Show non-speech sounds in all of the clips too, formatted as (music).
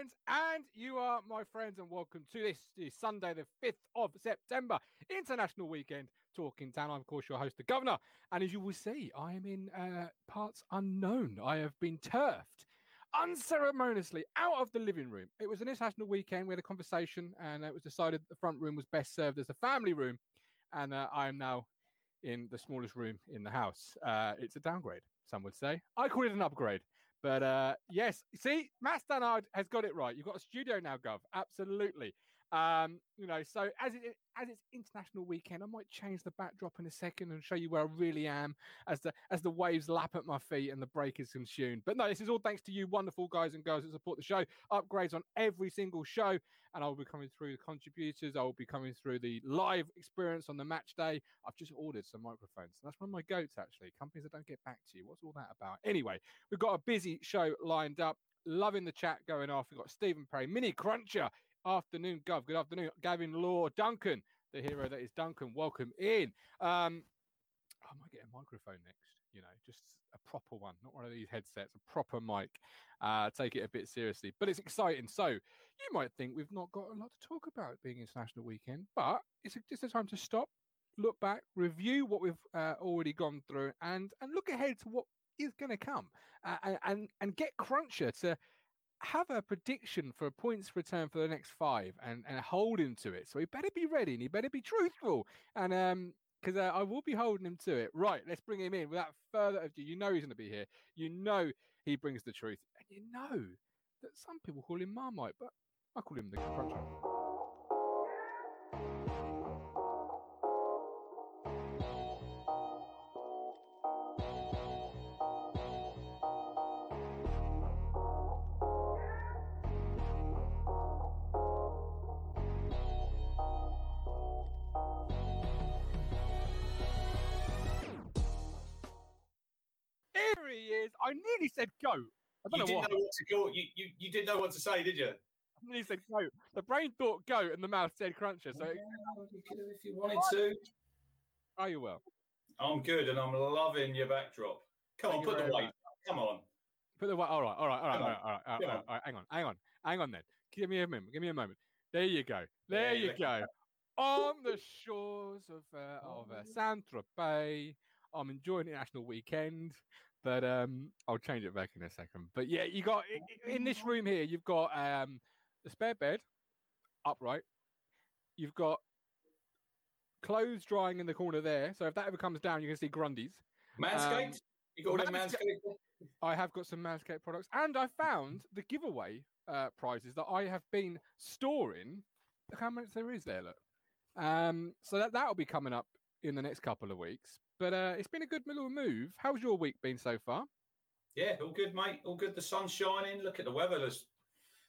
friends, and you are my friends, and welcome to this, this Sunday, the 5th of September, International Weekend, Talking Town. I'm, of course, your host, the Governor, and as you will see, I am in uh, parts unknown. I have been turfed unceremoniously out of the living room. It was an international weekend. We had a conversation, and it was decided the front room was best served as a family room, and uh, I am now in the smallest room in the house. Uh, it's a downgrade, some would say. I call it an upgrade. But uh, yes, see, Matt Stannard has got it right. You've got a studio now, Gov. Absolutely. Um, you know, so as it as it's international weekend, I might change the backdrop in a second and show you where I really am as the as the waves lap at my feet and the break is consumed. But no, this is all thanks to you, wonderful guys and girls that support the show. Upgrades on every single show, and I will be coming through the contributors. I will be coming through the live experience on the match day. I've just ordered some microphones. That's one of my goats, actually. Companies that don't get back to you. What's all that about? Anyway, we've got a busy show lined up. Loving the chat going off. We've got Stephen Perry, Mini Cruncher afternoon, Gov. Good afternoon, Gavin Law, Duncan, the hero that is Duncan. Welcome in. Um, I might get a microphone next, you know, just a proper one, not one of these headsets, a proper mic. Uh, take it a bit seriously, but it's exciting. So you might think we've not got a lot to talk about being International Weekend, but it's just a time to stop, look back, review what we've uh, already gone through, and and look ahead to what is going to come, uh, and and get Cruncher to have a prediction for a points return for the next five and, and hold him to it. So he better be ready and he better be truthful. And um, because uh, I will be holding him to it. Right, let's bring him in without further ado. You know he's going to be here. You know he brings the truth, and you know that some people call him Marmite, but I call him the Cruncher. He is. I nearly said goat. I don't you know didn't what. know what to go. You, you, you didn't know what to say, did you? I nearly said go. The brain thought goat, and the mouth said cruncher. So, you could have if you wanted to. are you well? I'm good, and I'm loving your backdrop. Come Thank on, put the very weight. much. Come on. Put the all right, all right, all right, Come all on. right, all right, all right, Come all right, all right. Hang on, hang on, hang on. Then give me a moment. Give me a moment. There you go. There Yeah, you look go. On the shores of uh, of uh, Saint Tropez. I'm enjoying the national weekend, but um, I'll change it back in a second. But yeah, you got in this room here. You've got um, the spare bed upright. You've got clothes drying in the corner there. So if that ever comes down, you can see Grundy's. Manscaped? Um, you got all Manscaped- Manscaped? I have got some Manscaped products, and I found the giveaway uh, prizes that I have been storing. Look how much there is there. Look, um, so that that'll be coming up in the next couple of weeks. But uh, it's been a good little move. How's your week been so far? Yeah, all good, mate. All good. The sun's shining. Look at the weather that's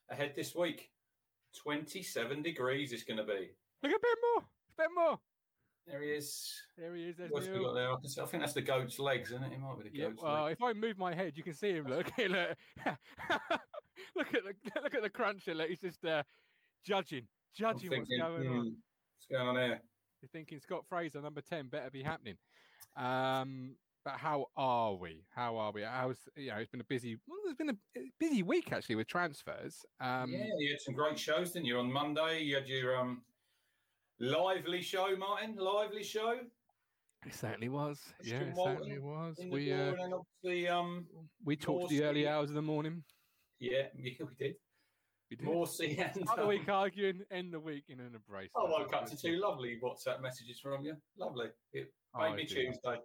ahead this week. 27 degrees it's going to be. Look a bit more, a bit more. There he is. There he is. There's What's Neil. got there? I, can see, I think that's the goat's legs, isn't it? It might be the Yeah, goat's well, legs. if I move my head, you can see him. Look, (laughs) look, (laughs) look at the look at the cruncher. Look, he's just uh, judging, judging what's thinking, going on. hmm, what's going on here? You're thinking Scott Fraser, number 10, better be happening. Um, but how are we? How are we? How's, you know, it's been a busy, well, it's been a busy week actually with transfers. Um, yeah, you had some great shows, didn't you? On Monday, you had your um, lively show, Martin. Lively show. It certainly was. Yeah, it certainly was. We, uh, um, we talked the early hours of the morning. yeah, yeah, we did. We did. Morsy and Start the week arguing, end the week in an embrace. I woke up to two lovely WhatsApp messages from you. Lovely. It Oh, made me dear. Tuesday.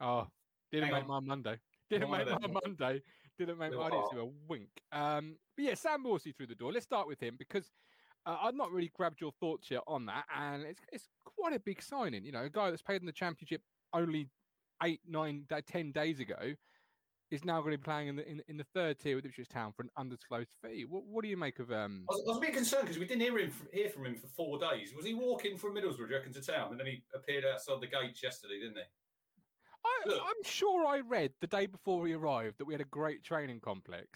Oh, didn't Hang make on. my Monday. Didn't One make my. Monday. Didn't make my. Little I do a wink. Um, but yeah, Sam Morsy through the door. Let's start with him because uh, I've not really grabbed your thoughts yet on that, and it's it's quite a big signing. You know, a guy that's played in the championship only eight, nine, da- ten days ago is now going to be playing in the in, in the third tier with Ipswich Town for an undisclosed fee. What, what do you make of um? I was, I was a bit concerned because we didn't hear him hear from him for four days. Was he walking from Middlesbrough, do you reckon, to town, and then he appeared outside the gates yesterday, didn't he? I, I'm sure I read the day before he arrived that we had a great training complex,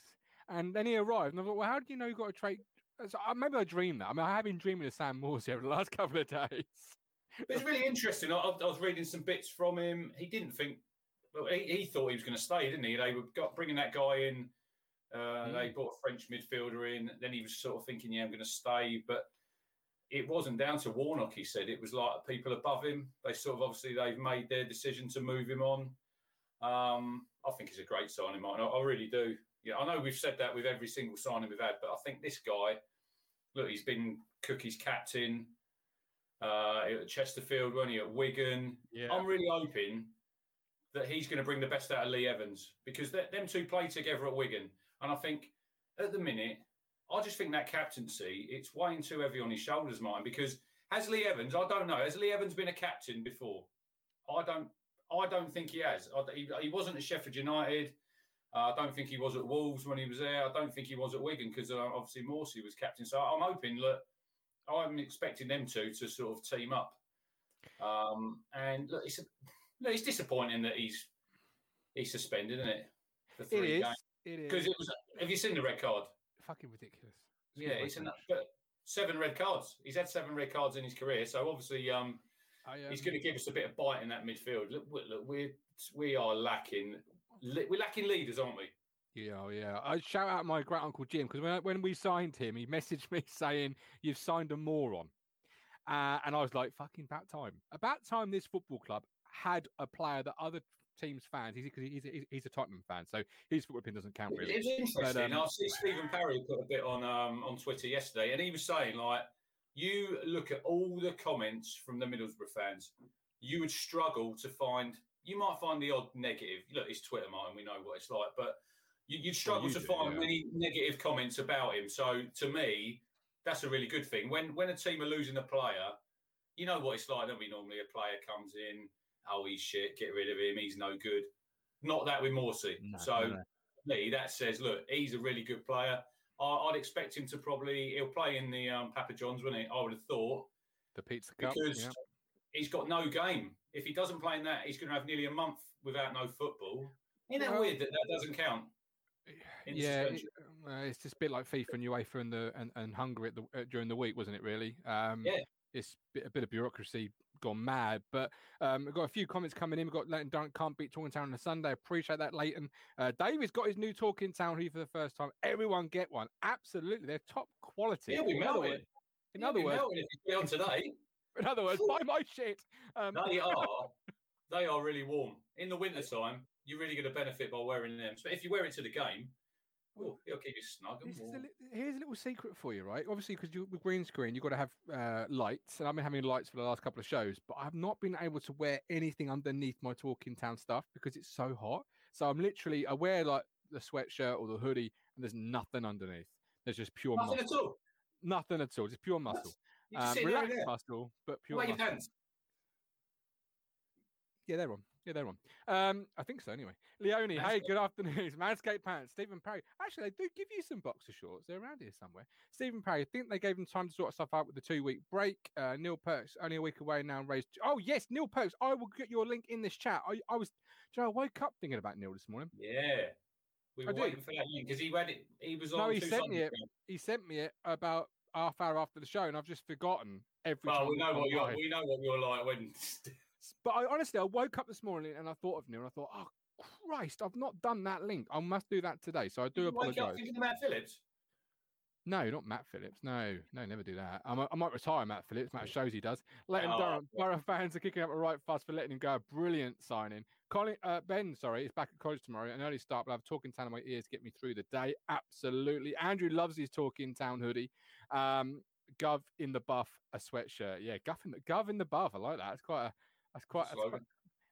and then he arrived, and I thought, well, how do you know you got a trade? So, maybe I dreamed that. I mean, I have been dreaming of Sam Morsy over the last (laughs) couple of days. But it's really interesting. I, I was reading some bits from him. He didn't think. Well, he, he thought he was going to stay, didn't he? They were got bringing that guy in Uh, They bought a French midfielder in. Then he was sort of thinking, "Yeah, I'm going to stay," but it wasn't down to Warnock. He said it was like people above him. They sort of obviously they've made their decision to move him on. Um, I think he's a great signing, Martin. I, I really do. Yeah, I know we've said that with every single signing we've had, but I think this guy, look, he's been Cookie's captain uh, at Chesterfield, when he at Wigan. Yeah. I'm really hoping that he's going to bring the best out of Lee Evans because them two play together at Wigan, and I think at the minute, I just think that captaincy it's weighing too heavy on his shoulders, mine. Because has Lee Evans? I don't know. Has Lee Evans been a captain before? I don't. I don't think he has. I, he, he wasn't at Sheffield United. Uh, I don't think he was at Wolves when he was there. I don't think he was at Wigan because uh, obviously Morsy was captain. So I'm hoping that I'm expecting them two to sort of team up. Um, and look, it's, look, it's disappointing that he's he's suspended, isn't it? For It three is. games It is. because it was. Have you seen the red card? fucking ridiculous. Yeah, it's enough. But seven red cards. He's had seven red cards in his career, so obviously um, I, um, he's going to give us a bit of bite in that midfield. Look, we- look, we're we are lacking. We're lacking leaders, aren't we? Yeah, oh, yeah. I shout out my great uncle Jim because when, when we signed him, he (laughs) messaged me saying, You've signed a moron. Uh, and I was like, Fucking about time. About time this football club had a player that other teams' fans, he's, he's, he's, he's a Tottenham fan, so his football opinion doesn't count really. It's interesting. um, I see Stephen Parry put a bit on um, on Twitter yesterday, and he was saying like, you look at all the comments from the Middlesbrough fans, you would struggle to find. You might find the odd negative. Look, it's Twitter, Martin. We know what it's like, but you, you'd struggle you to do, find yeah. many negative comments about him. So to me, that's a really good thing. When when a team are losing a player, you know what it's like, don't we? Normally, a player comes in, oh, he's shit, get rid of him, he's no good. Not that with Morsy. No, so no, no. me, that says, look, he's a really good player. I, I'd expect him to probably he'll play in the um, Papa John's, wouldn't he? I would have thought The Pizza Cup. because yeah. he's got no game. If he doesn't play in that, he's going to have nearly a month without no football. Isn't that Well- weird that that doesn't count? yeah, it, uh, it's just a bit like FIFA and UEFA and the and, and Hungary at the, uh, during the week, wasn't it? Really? Um, Yeah. It's a bit, a bit of bureaucracy gone mad, but um, we've got a few comments coming in. We've got Leighton Durant can't beat Talking Town on a Sunday. Appreciate that, Leighton. Uh, David's got his new Talking Town here for the first time. Everyone get one. Absolutely, they're top quality. He'll be in other melting. words, in other words, if he's on today. (laughs) in other words, buy my shit. Um, They are, (laughs) they are really warm in the winter time. You're really going to benefit by wearing them. So if you wear it to the game, oh, it'll keep you snug and warm. li- here's a little secret for you, right? Obviously, because with green screen, you've got to have uh, lights, and I've been having lights for the last couple of shows, but I've not been able to wear anything underneath my Talking Town stuff because it's so hot. So I'm literally I wear like the sweatshirt or the hoodie, and there's nothing underneath. There's just pure Nothing muscle. at all. Nothing at all. Just pure muscle. Um, sit there and relaxed muscle, but pure Wave your muscle. hands. Yeah, they're on. Yeah, they're on. Um, I think so anyway. Leone, hey, good afternoon. It's (laughs) Manscaped Pants. Stephen Parry. Actually, they do give you some boxer shorts. They're around here somewhere. Stephen Parry, I think they gave him time to sort stuff out with the two week break. Uh, Neil Perks, only a week away now, raised. Oh, yes, Neil Perks. I will get your link in this chat. I, I was, you know, I woke up thinking about Neil this morning. Yeah. We I were do. waiting for that link because he had it. He was on. No, he sent me it. ago. He sent me it about half hour after the show, and I've just forgotten every Well, we know what you're. We know what you're like when. (laughs) But I honestly, I woke up this morning and I thought of Neil, and I thought, oh Christ, I've not done that link. I must do that today. So I do You wake up thinking about Phillips. No, not Matt Phillips. No, no, never do that. I might, I might retire Matt Phillips. Matt shows he does. Let him Oh, Durham. Borough fans are kicking up a right fuss for letting him go. Brilliant signing. Colin, uh, ben, sorry, is back at college tomorrow. An early start, but I have talking town in my ears to get me through the day. Absolutely. Andrew loves his talking town hoodie. Um, Gov in the buff, a sweatshirt. Yeah, Gov in the Gov in the buff. I like that. It's quite a. That's quite. That's quite slogan.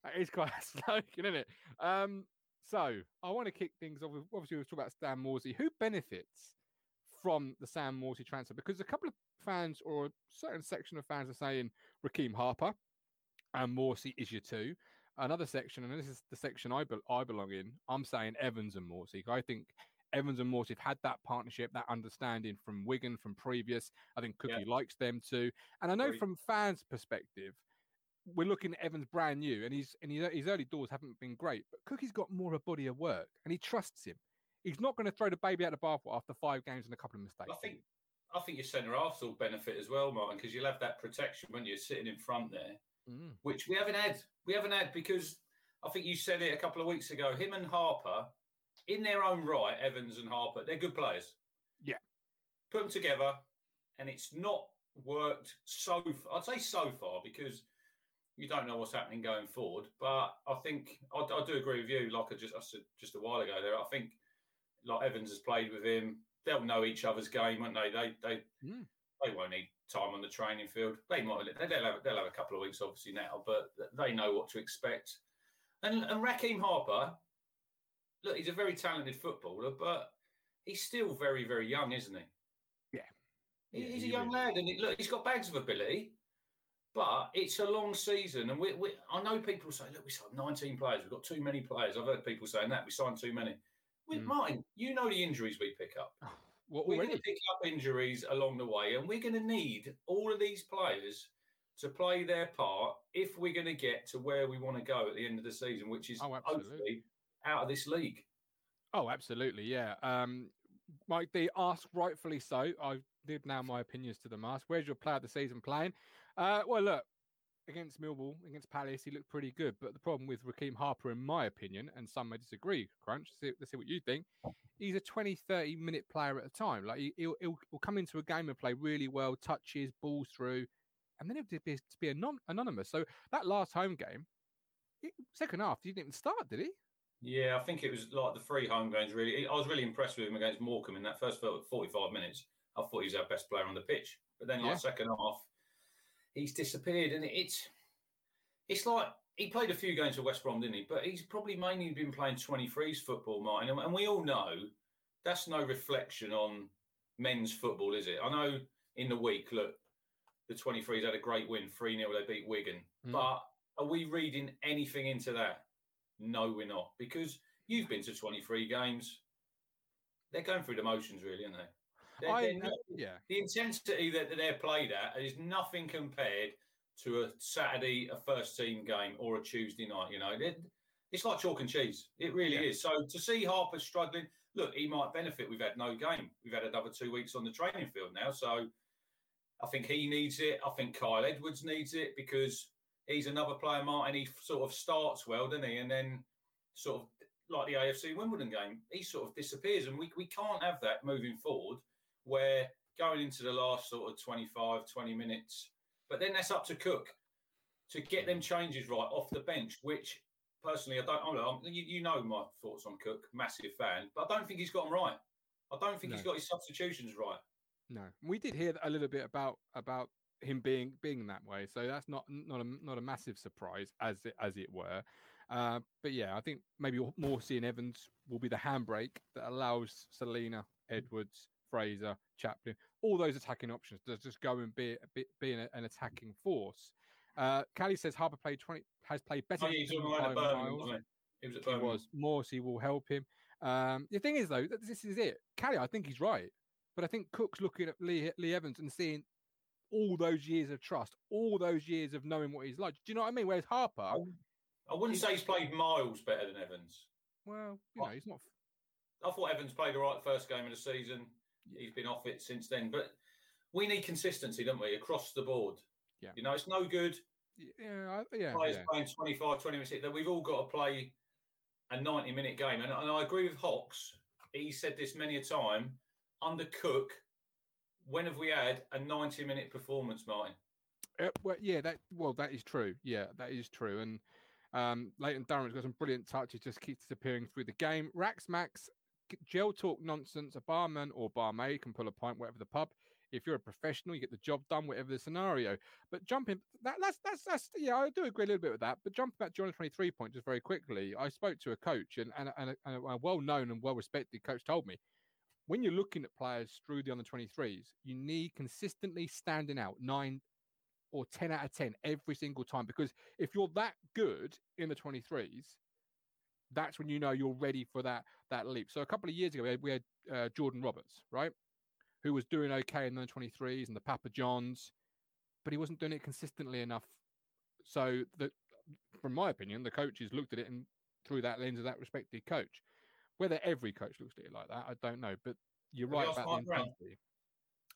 that is quite (laughs) a slogan, isn't it? Um, so I want to kick things off. with- Obviously, we've talked about Stan Morsy. Who benefits from the Sam Morsy transfer? Because a couple of fans or a certain section of fans are saying Rekeem Harper and Morsy is your two. Another section, and this is the section I, be- I belong in, I'm saying Evans and Morsy. I think Evans and Morsy have had that partnership, that understanding from Wigan, from previous. I think Yeah. Cookie likes them too. And I know Agreed. from fans' perspective, we're looking at Evans brand new, and he's and his, his early doors haven't been great. But Cookie's got more of a body of work, and he trusts him. He's not going to throw the baby out the bathwater after five games and a couple of mistakes. I think. I think your centre halves will benefit as well, Martin, because you'll have that protection when you're sitting in front there, Mm. which we haven't had. We haven't had because I think you said it a couple of weeks ago. Him and Harper in their own right, Evans and Harper, they're good players. Yeah. Put them together, and it's not worked so. Far, I'd say so far because you don't know what's happening going forward. But I think I, I do agree with you. Like I just I said just a while ago there, I think like Evans has played with him. They'll know each other's game, won't they? They they Mm. they won't need time on the training field. They might they'll have they'll have a couple of weeks obviously now, but they know what to expect. And and Rekeem Harper, look, he's a very talented footballer, but he's still very very young, isn't he? Yeah. He- Yeah, he's a young really lad, and he, look, he's got bags of ability. But it's a long season, and we, we I know people say, look, we signed 19 players. We've got too many players. I've heard people saying that we signed too many. With Mm. Martin, you know the injuries we pick up. What We're going to pick up injuries along the way, and we're going to need all of these players to play their part if we're going to get to where we want to go at the end of the season, which is Oh, hopefully out of this league. Oh, absolutely, yeah. Um, Mike D asked rightfully so. I did now my opinions to the mask. Where's your player of the season playing? Uh, well, look, against Millwall, against Palace, he looked pretty good. But the problem with Rekeem Harper, in my opinion, and some may disagree, Crunch, see, let's see what you think. He's a 20, 30 minute player at a time. Like he, he'll, he'll, he'll come into a game and play really well, touches, balls through, and then he'll be, to be anon- anonymous. So that last home game, it, second half, he didn't even start, did he? Yeah, I think it was like the three home games. Really, I was really impressed with him against Morecambe in that first forty-five minutes. I thought he was our best player on the pitch, but then like Yeah. second half, he's disappeared, and it's it's like he played a few games for West Brom, didn't he? But he's probably mainly been playing 23s football, Martin, and, and we all know that's no reflection on men's football, is it? I know in the week, look, the 23s had a great win, three 0 They beat Wigan, Mm. but are we reading anything into that? No, we're not, because you've been to 23 games. They're going through the motions, really, aren't they? I, yeah. the intensity that they're played at is nothing compared to a Saturday, a first team game, or a Tuesday night. You know, It- it's like chalk and cheese. It really Yeah. is. So to see Harper struggling, look, he might benefit. We've had no game. We've had another two weeks on the training field now. So I think he needs it. I think Kyle Edwards needs it because he's another player, Martin. He sort of starts well, doesn't he? And then sort of like the AFC Wimbledon game, he sort of disappears. And we, we can't have that moving forward where going into the last sort of 25, 20 minutes, but then that's up to Cook to get them changes right off the bench, which personally, I don't, I'm, you, you know my thoughts on Cook, massive fan, but I don't think he's got them right. I don't think he's got his substitutions right. No, we did hear a little bit about about him being being that way, so that's not not a not a massive surprise as it, as it were. Uh, but yeah, I think maybe Morsy and Evans will be the handbrake that allows Celina, Edwards, Fraser, Chaplin, all those attacking options just go and be be, be an, an attacking force. Uh, Callie says Harper played twenty has played better. Oh, yeah, than he's on the 25 line at Birmingham, miles. He was Birmingham. was. Morsy will help him. Um, the thing is, though, that this is it. Callie, I think he's right. But I think Cook's looking at Lee, Lee Evans and seeing all those years of trust, all those years of knowing what he's like. Do you know what I mean? Whereas Harper, I wouldn't say he's played miles better than Evans. well, you know, he's not. I thought Evans played all right first game of the season. He's been off it since then. But we need consistency, don't we, across the board? Yeah. You know, it's no good Yeah, I- yeah, players yeah. playing 25, 20 minutes. That we've all got to play a 90 minute game. And, and I agree with Hawks. He said this many a time. Under Cook, when have we had a 90 minute performance, Martin? Uh, well, yeah, that well, that is true. Yeah, that is true. And um, Leighton Durham's got some brilliant touches, just keeps disappearing through the game. Rax Max, gel talk nonsense. A barman or barmaid can pull a pint, whatever the pub. If you're a professional, you get the job done, whatever the scenario. But jumping, that, that's that's that's yeah, I do agree a little bit with that. But jumping back to your 23 point just very quickly, I spoke to a coach and and, and, a, and a well-known and well-respected coach told me when you're looking at players through the under 23s, you need consistently standing out nine or 10 out of 10 every single time. Because if you're that good in the 23s, that's when you know you're ready for that that leap. So a couple of years ago, we had, we had uh, Jordan Roberts, right? Who was doing okay in the 23s and the Papa Johns, but he wasn't doing it consistently enough. So, the, from my opinion, the coaches looked at it and through that lens of that respected coach. Whether every coach looks at it like that, I don't know. But you're right about the intensity.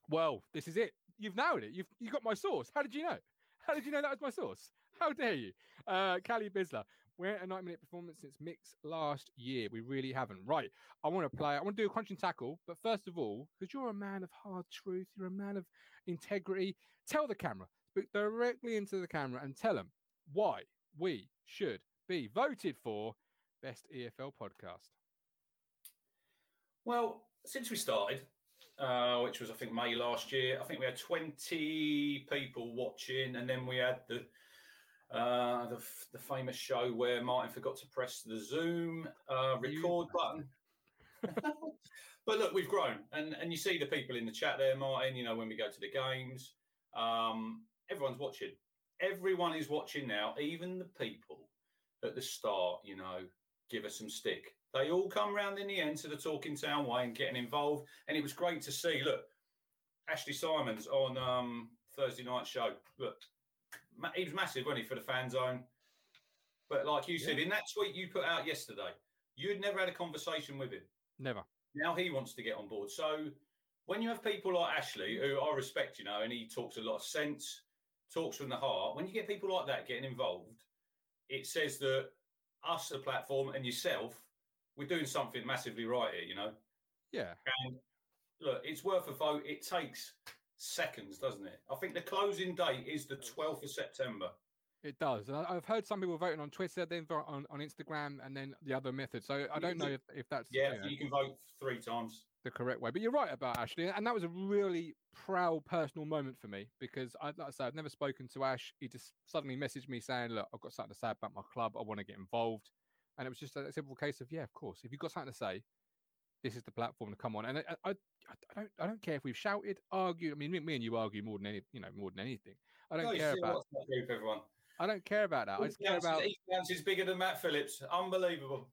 Well, this is it. You've nailed it. You've you got my source. How did you know? How did you know that was my source? How dare you? Uh, Callie Bisler. We ain't a 90 minute performance since Mix last year. We really haven't. Right. I want to play. I want to do a crunching tackle. But first of all, because you're a man of hard truth, you're a man of integrity, tell the camera, speak directly into the camera and tell them why we should be voted for best EFL podcast. Well, since we started, uh, which was I think May last year, I think we had 20 people watching, and then we had the uh, the, the famous show where Martin forgot to press the Zoom uh, record button. (laughs) but look, we've grown, and and you see the people in the chat there, Martin. You know when we go to the games, um, everyone's watching. Everyone is watching now, even the people at the start. You know, give us some stick. They all come round in the end to the Talking Town way and getting involved, and it was great to see. Look, Ashley Simons on um, Thursday night show. Look, he was massive, wasn't he, for the fan zone? But like you said, yeah. in that tweet you put out yesterday, you'd never had a conversation with him. Never. Now he wants to get on board. So when you have people like Ashley, who I respect, you know, and he talks a lot of sense, talks from the heart, when you get people like that getting involved, it says that us, the platform, and yourself, we're doing something massively right here, you know? Yeah. And look, it's worth a vote. It takes seconds, doesn't it? I think the closing date is the 12th of September. It does. I've heard some people voting on Twitter, then on, on Instagram, and then the other method. So I don't know if, if that's yeah. You, know, you can vote three times the correct way. But you're right about Ashley, and that was a really proud personal moment for me because I, like I said, I've never spoken to Ash. He just suddenly messaged me saying, "Look, I've got something to say about my club. I want to get involved." And it was just a simple case of, "Yeah, of course. If you've got something to say, this is the platform to come on." And I, I, I don't, I don't care if we've shouted, argued. I mean, me, and you argue more than any, you know, more than anything. I don't no, care about group, everyone. I don't care about that. I just care about. Each is bigger than Matt Phillips. Unbelievable.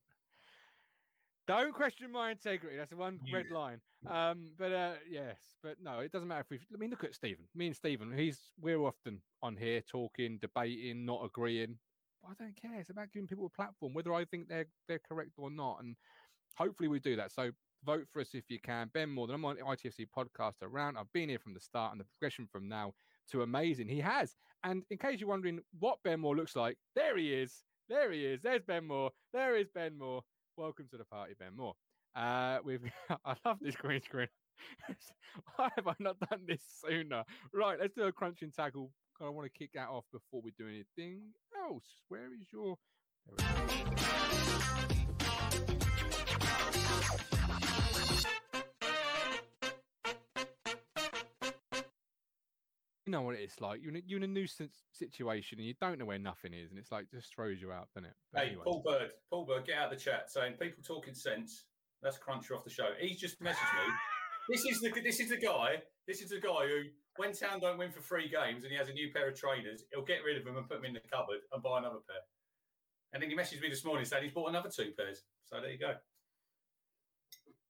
Don't question my integrity. That's the one red line. Um, but uh, yes, but no, it doesn't matter if we. I mean, look at Stephen. Me and Stephen. He's we're often on here talking, debating, not agreeing. But I don't care. It's about giving people a platform, whether I think they're they're correct or not. And hopefully we do that. So vote for us if you can. Ben More I'm on ITFC podcast around. I've been here from the start, and the progression from now to amazing. He has. And in case you're wondering what Ben More looks like, there he is. There he is. There's Ben More. There is Ben More. Welcome to the party, Ben More. Uh, we've (laughs) I love this green screen. (laughs) Why have I not done this sooner? Right, let's do a crunching tackle. I want to kick that off before we do anything else. Where is your? Know what it's like. You're in a, you're in a nuisance situation and you don't know where nothing is, and it's like just throws you out, doesn't it? But hey, anyway. Paul Bird, Paul Bird, get out of the chat saying people talking sense. That's Cruncher off the show. He's just messaged me. (laughs) this is the this is the guy. This is the guy who, when Town don't win for three games and he has a new pair of trainers, he'll get rid of them and put them in the cupboard and buy another pair. And then he messaged me this morning saying he's bought another two pairs. So there you go.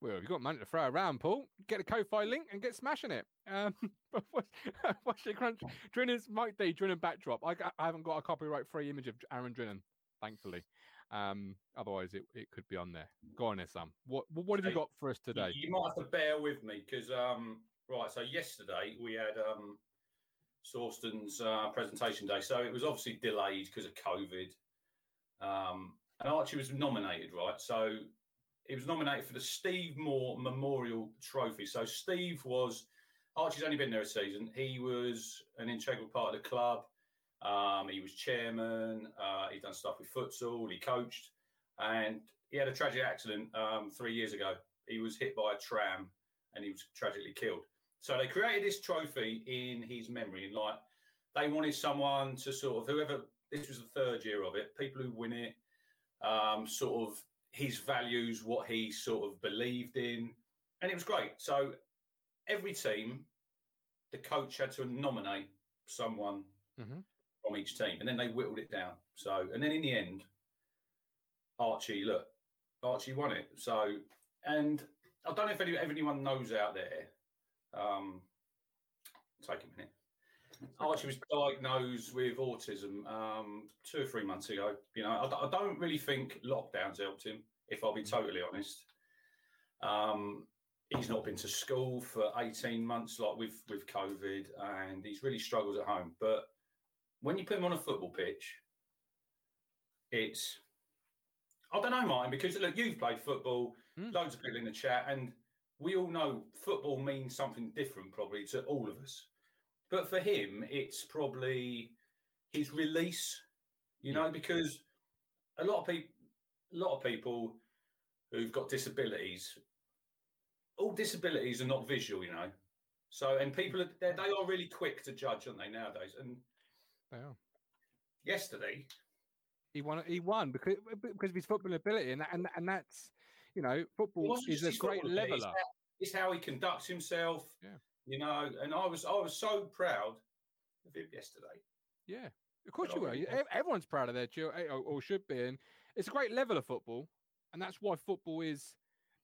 Well, you've got money to throw around, Paul. Get a Ko-Fi link and get smashing it. Um, (laughs) (laughs) what's your crunch? Drinan's Mike D. Drinnan backdrop. I, I haven't got a copyright-free image of Aaron Drinan, thankfully. Um, otherwise, it, it could be on there. Go on there, Sam. What what have you got for us today? You, you might have to bear with me because um, right. So yesterday we had um, Sawston's uh, presentation day. So it was obviously delayed because of COVID. Um, and Archie was nominated, right? So he was nominated for the Steve Moore Memorial Trophy. So Steve was Archie's only been there a season. He was an integral part of the club. Um, he was chairman. Uh, he done stuff with futsal. He coached, and he had a tragic accident um, three years ago. He was hit by a tram, and he was tragically killed. So they created this trophy in his memory, and like they wanted someone to sort of whoever. This was the third year of it. People who win it, um, sort of his values, what he sort of believed in, and it was great. So every team, the coach had to nominate someone mm-hmm. from each team, and then they whittled it down. So, and then in the end, Archie, look, Archie won it. So, and I don't know if anyone knows out there. Um, take a minute. Archie was diagnosed with autism um, two or three months ago. You know, I, I, don't really think lockdowns helped him, if I'll be mm-hmm. totally honest. Um, he's not been to school for 18 months, like with, with COVID, and he's really struggled at home. But when you put him on a football pitch, it's I don't know, Martin, because look, you've played football, Mm. loads of people in the chat, and we all know football means something different probably to all of us. But for him, it's probably his release, you know, because a lot of people, a lot of people who've got disabilities, all disabilities are not visual, you know. So, and people are they are really quick to judge, aren't they nowadays? And They are. yesterday, He won. He won because because of his football ability, and that, and and that's you know football is a great leveler. It's how, it's how he conducts himself. Yeah. You know, and I was I was so proud of him yesterday. Yeah, of course I you were. really You- was. ev- Everyone's proud of their children, or, or should be, and it's a great level of football, and that's why football is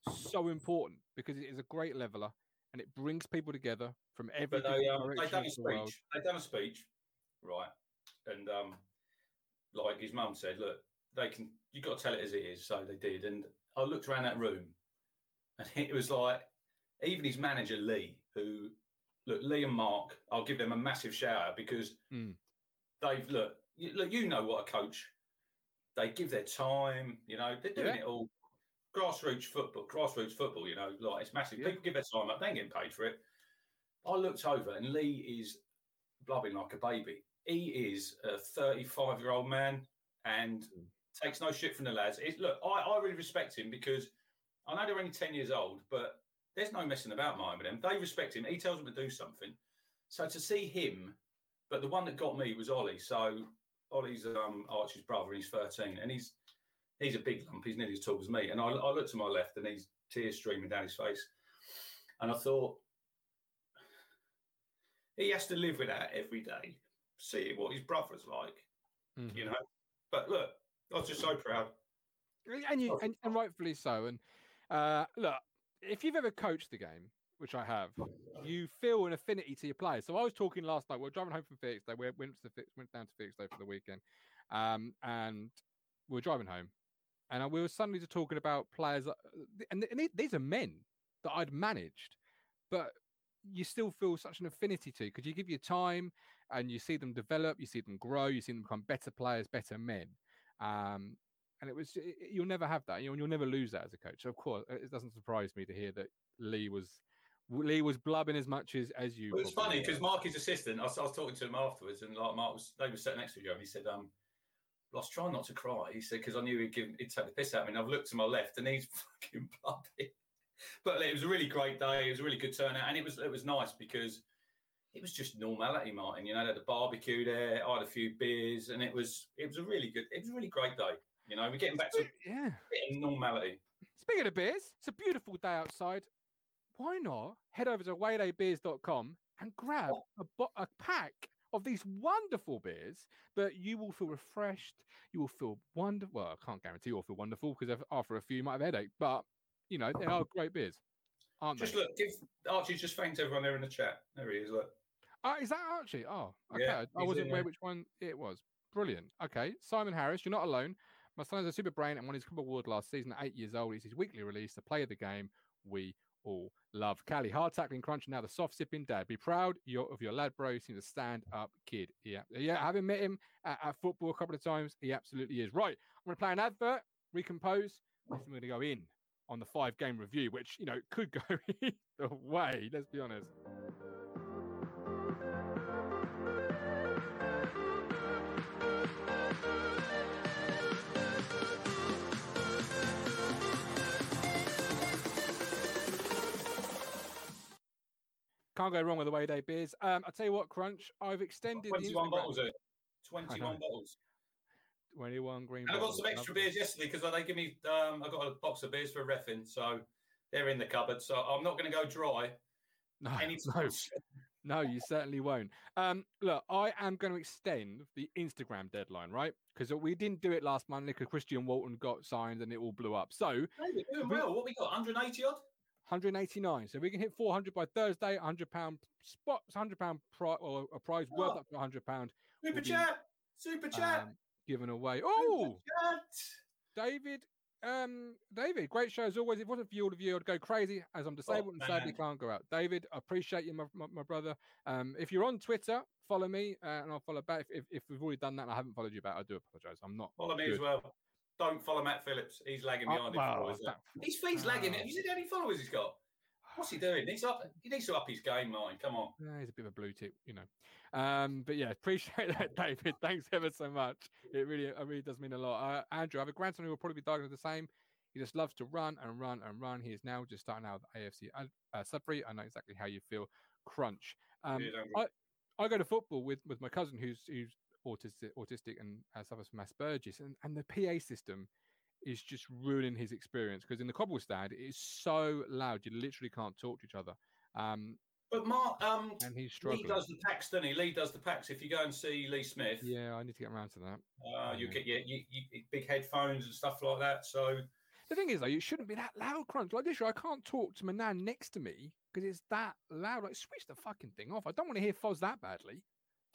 so important because it is a great leveler and it brings people together from every But they um, they done a of the speech. They done a speech, right? And um, like his mum said, look, they can. You got to tell it as it is. So they did. And I looked around that room, and (laughs) it was like even his manager Lee, who look Lee and Mark. I'll give them a massive shout out because Mm. they've look. You, look, you know what a coach. They give their time. You know, they're doing Yeah. it all. Grassroots football, grassroots football. You know, like it's massive. Yeah. People give their time up. They ain't getting paid for it. I looked over and Lee is blubbing like a baby. He is a 35 year old man and takes no shit from the lads. It, look, I, I really respect him because I know they're only 10 years old, but there's no messing about mine with them. They respect him. He tells them to do something. So to see him, but the one that got me was Ollie. So Ollie's um, Archie's brother, and he's 13, and he's he's a big lump. He's nearly as tall as me. And I, I looked to my left, and he's tears streaming down his face. And I thought, he has to live with that every day, see what his brother's like, Mhm. you know. But look, I was just so proud. and you Oh. and, and rightfully so. And uh, look, if you've ever coached the game, which I have, you feel an affinity to your players. So I was talking last night. We are driving home from Felixstowe. We went to went down to Felixstowe for the weekend, um, and we were driving home, and we were suddenly just talking about players, uh, and, and these are men that I'd managed, but you still feel such an affinity to because you give your time and you see them develop, you see them grow, you see them become better players, better men. Um, and it was it- you'll never have that. You'll, you'll never lose that as a coach. So of course, it doesn't surprise me to hear that Lee was Lee was blubbing as much as as you. Well, it's funny because Mark, his assistant, I was, I was talking to him afterwards, and like Mark was, they were sitting next to each other, and he said, um, I was trying not to cry. He said, because I knew he'd, give, he'd take the piss out of me. And I've looked to my left, and he's (laughs) fucking blubbing. But it was a really great day. It was a really good turnout, and it was it was nice because it was just normality, Martin. You know, they had a barbecue there. I had a few beers, and it was it was a really good. It was a really great day. You know, we're getting back to a yeah. bit of normality. Speaking of beers, it's a beautiful day outside. Why not head over to waydaybeers.com and grab a, bo- a pack of these wonderful beers that you will feel refreshed. You will feel wonderful. Well, I can't guarantee you'll feel wonderful because after a few you might have a headache, but you know, they are great beers, aren't Just they? look, give Archie's just thanked everyone there in the chat. There he is. Look. Uh, is that Archie? Oh, okay. Yeah, I wasn't aware which one it was. Brilliant. Okay. Simon Harris, you're not alone. My son has a super brain and won his Cup Award last season at eight years old. It's his weekly release, the play of the game we all love. Callie, hard tackling crunch, now the soft sipping dad. Be proud of your lad, bro. He seems a stand up kid. Yeah. Yeah. Having met him at, at football a couple of times, he absolutely is. Right. I'm going to play an advert, recompose, and we're going to go in on the five game review, which, you know, could go (laughs) either way. Let's be honest. Can't go wrong with the way they beers. Um, I'll tell you what, Crunch, I've extended 21 Instagram- bottles. There. 21 (laughs) bottles. 21 green. And I got some extra beers yesterday because they give me. Um, I got a box of beers for refing, so they're in the cupboard. So I'm not going to go dry (laughs) No, no, no, you certainly won't. Um, look, I am going to extend the Instagram deadline, right? Because we didn't do it last Monday because Christian Walton got signed and it all blew up. So Hey, we're doing well. What we got? 180 odd. 189. So we can hit 400 by Thursday. 100 pound spots, 100 pound pri- or a prize worth Oh. up to 100 pound Super chat. Super chat. um, given away. Oh. David, um, David, great show as always. If it wasn't for you all of you, I'd go crazy as I'm disabled and sadly can't go out. David, I appreciate you, my, my, my brother. Um, if you're on Twitter, follow me uh, and I'll follow back. If, if, if we've already done that and I haven't followed you back, I do apologize. I'm not Follow me good. as well. Don't follow Matt Phillips. He's lagging Oh, behind well, that- His feet's lagging. Oh. Have you seen how many followers he's got? What's he doing? He's up. He needs to up his game, mine. Come on. Yeah, he's a bit of a blue tip, you know. Um, but yeah, appreciate that, David. Thanks ever so much. It really, it really does mean a lot. Uh, Andrew, I have a grandson who will probably be diagnosed the same. He just loves to run and run and run. He is now just starting out with AFC uh, uh, Sudbury. I know exactly how you feel. Crunch. Um, Andrew. I, I go to football with, with my cousin who's who's autistic, autistic and uh, suffers from Asperger's, and, and the PA system is just ruining his experience because in the Cobbold Stand it is so loud you literally can't talk to each other. Um, but Mark, um, and he's Lee struggling. does the packs, doesn't he? Lee does the packs. If you go and see Lee Smith, Yeah, I need to get around to that. uh, you Yeah. get your, you, you, big headphones and stuff like that. So The thing is, though, it shouldn't be that loud, crunch. Like this, year, I can't talk to my nan next to me because it's that loud. Like, switch the fucking thing off. I don't want to hear Foz that badly.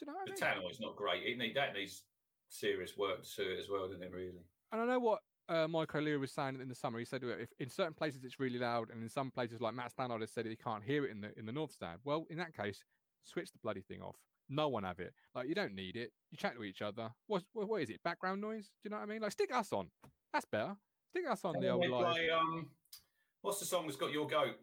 Do you know what the I mean? tannoy's not great. It need that needs serious work to it as well, doesn't it? Really. And I know what uh, Mike O'Leary was saying in the summer. He said if in certain places it's really loud, and in some places, like Matt Stannard has said, he can't hear it in the in the North Stand. Well, in that case, switch the bloody thing off. No one have it. Like you don't need it. You chat to each other. What, what is it? Background noise? Do you know what I mean? Like stick us on. That's better. Stick us on And the old play, um, what's the song that's got your goat?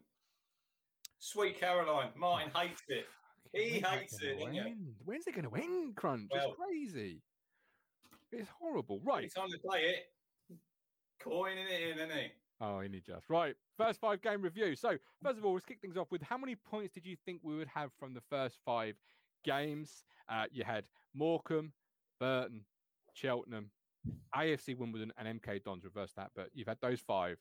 Sweet Caroline. Martin hates it. He hates it, doesn't? When's it going to end, Crunch? Well- it's crazy. It's horrible. Right. time to play it, coining it in, isn't he? Oh, he need just. Right. First five game review. So, first of all, let's kick things off with how many points did you think we would have from the first five games? Uh, you had Morecambe, Burton, Cheltenham, AFC Wimbledon, and MK Dons. Reverse that, but you've had those five.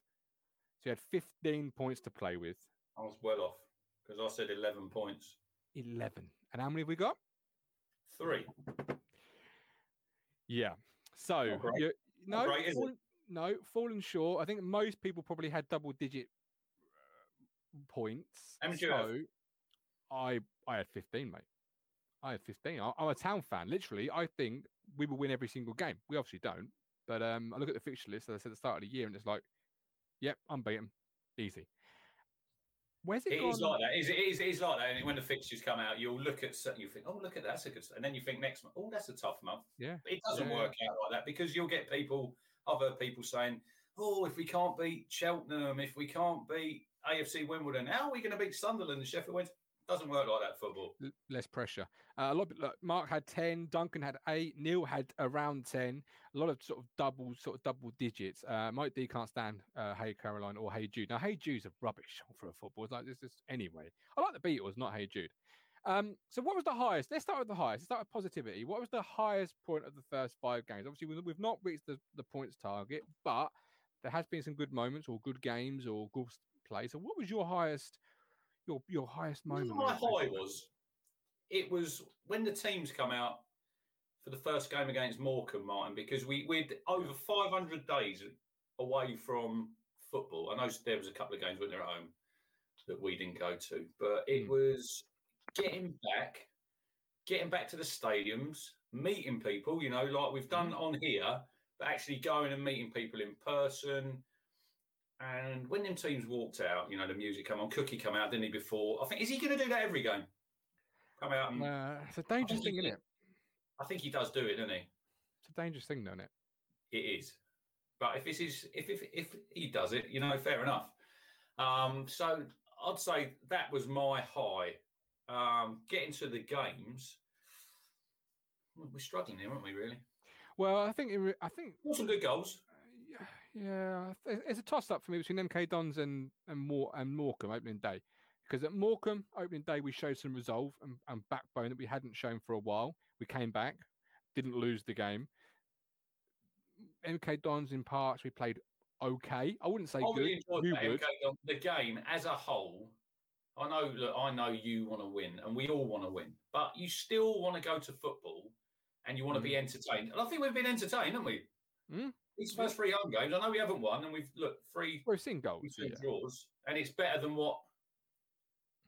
So, you had 15 points to play with. I was well off because I said 11 points. 11. And how many have we got? Three. Yeah. So, Not great. you, Not no, it? fallen- no, fallen short. I think most people probably had double digit uh, points. How many do you have? so I I had 15, mate. I had 15. I, I'm a town fan. Literally, I think we will win every single game. We obviously don't. But um, I look at the fixture list, as I said at the start of the year, and it's like, yep, unbeaten. Easy. Where's it, It is like that. It is, it, is, it is like that. And when the fixtures come out, you'll look at certain, you think, oh, look at that. That's a good. And then you think next month, oh, that's a tough month. Yeah. It doesn't Yeah. work out like that because you'll get people, I've heard people saying, oh, if we can't beat Cheltenham, if we can't beat AFC Wimbledon, how are we going to beat Sunderland and Sheffield Wednesday? Doesn't work like that football. less pressure. Uh, a lot. Of, look, Mark had ten. Duncan had eight. Neil had around ten. A lot of sort of double, sort of double digits. Uh, Mike D can't stand uh, Hey Caroline or Hey Jude. Now Hey Jude's a rubbish (laughs) for a football. It's like this is anyway. I like the Beatles, not Hey Jude. Um, so what was the highest? Let's start with the highest. Let's start with positivity. What was the highest point of the first five games? Obviously, we- we've not reached the, the points target, but there has been some good moments or good games or good play. So what was your highest? Your your highest moment? my high was? It was when the teams come out for the first game against Morecambe, Martin, because we, we're over 500 days away from football. I know there was a couple of games when they're at home that we didn't go to, but it Mm. was getting back, getting back to the stadiums, meeting people, you know, like we've done on here, but actually going and meeting people in person. And when them teams walked out, you know, the music come on, Cookie come out, didn't he, before? I think, is he going to do that every game? Come out and Uh, it's a dangerous thing, he isn't it? I think he does do it, doesn't he? It's a dangerous thing, isn't it? It is. But if this is if if if he does it, you know, fair enough. Um, so I'd say that was my high. Um, getting to the games, we're struggling here, aren't we? Really, Well, I think it re- I think some good goals. Yeah, it's a toss up for me between MK Dons and and Mor- and Morecambe opening day. Because at Morecambe opening day, we showed some resolve and, and backbone that we hadn't shown for a while. We came back, didn't lose the game. MK Dons in parts, we played okay. I wouldn't say I good. enjoyed that. The game as a whole. I know, look, I know you want to win, and we all want to win, but you still want to go to football, and you want to be entertained. And I think we've been entertained, haven't we? Mm. These first three home games, I know we haven't won, and we've look three We've seen goals. We've seen yeah. draws, and it's better than what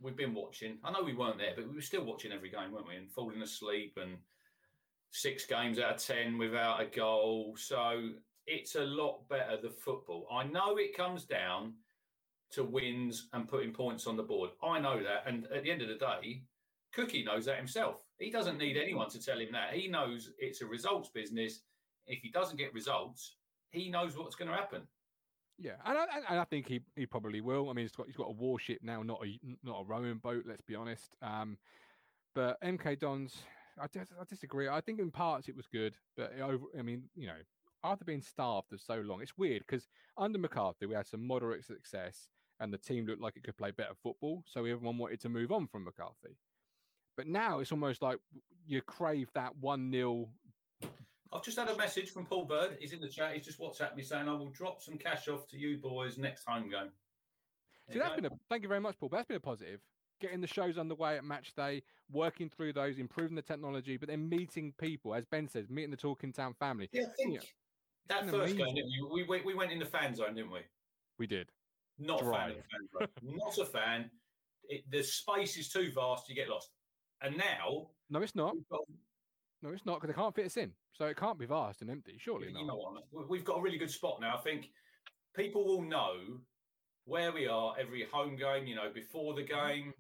we've been watching. I know we weren't there, but we were still watching every game, weren't we? And falling asleep, and six games out of ten without a goal. So it's a lot better the football. I know it comes down to wins and putting points on the board. I know that, and at the end of the day, Cookie knows that himself. He doesn't need anyone to tell him that. He knows it's a results business. If he doesn't get results, he knows what's going to happen. Yeah, and I, and I think he, he probably will. I mean, he's got he's got a warship now, not a not a rowing boat. Let's be honest. Um, but MK Dons, I, dis- I disagree. I think in parts it was good, but over. I mean, you know, after being starved for so long, it's weird because under McCarthy we had some moderate success, and the team looked like it could play better football. So everyone wanted to move on from McCarthy. But now it's almost like you crave that one 0 I've just had a message from Paul Bird. He's in the chat. He's just WhatsApp me saying, "I will drop some cash off to you boys next home game." See, that's been a thank you very much, Paul. That's been a positive. Getting the shows underway at match day, working through those, improving the technology, but then meeting people, as Ben says, meeting the Talking Town family. Yeah, I think that first game, we? we? We went in the fan zone, didn't we? We did. Not Drive. a fan of the fan zone. (laughs) Not a fan. It, the space is too vast. You get lost. And now, no, it's not. Got, no, it's not because they can't fit us in. So it can't be vast and empty, surely. You know what? We've got a really good spot now. I think people will know where we are every home game, you know, before the mm-hmm. game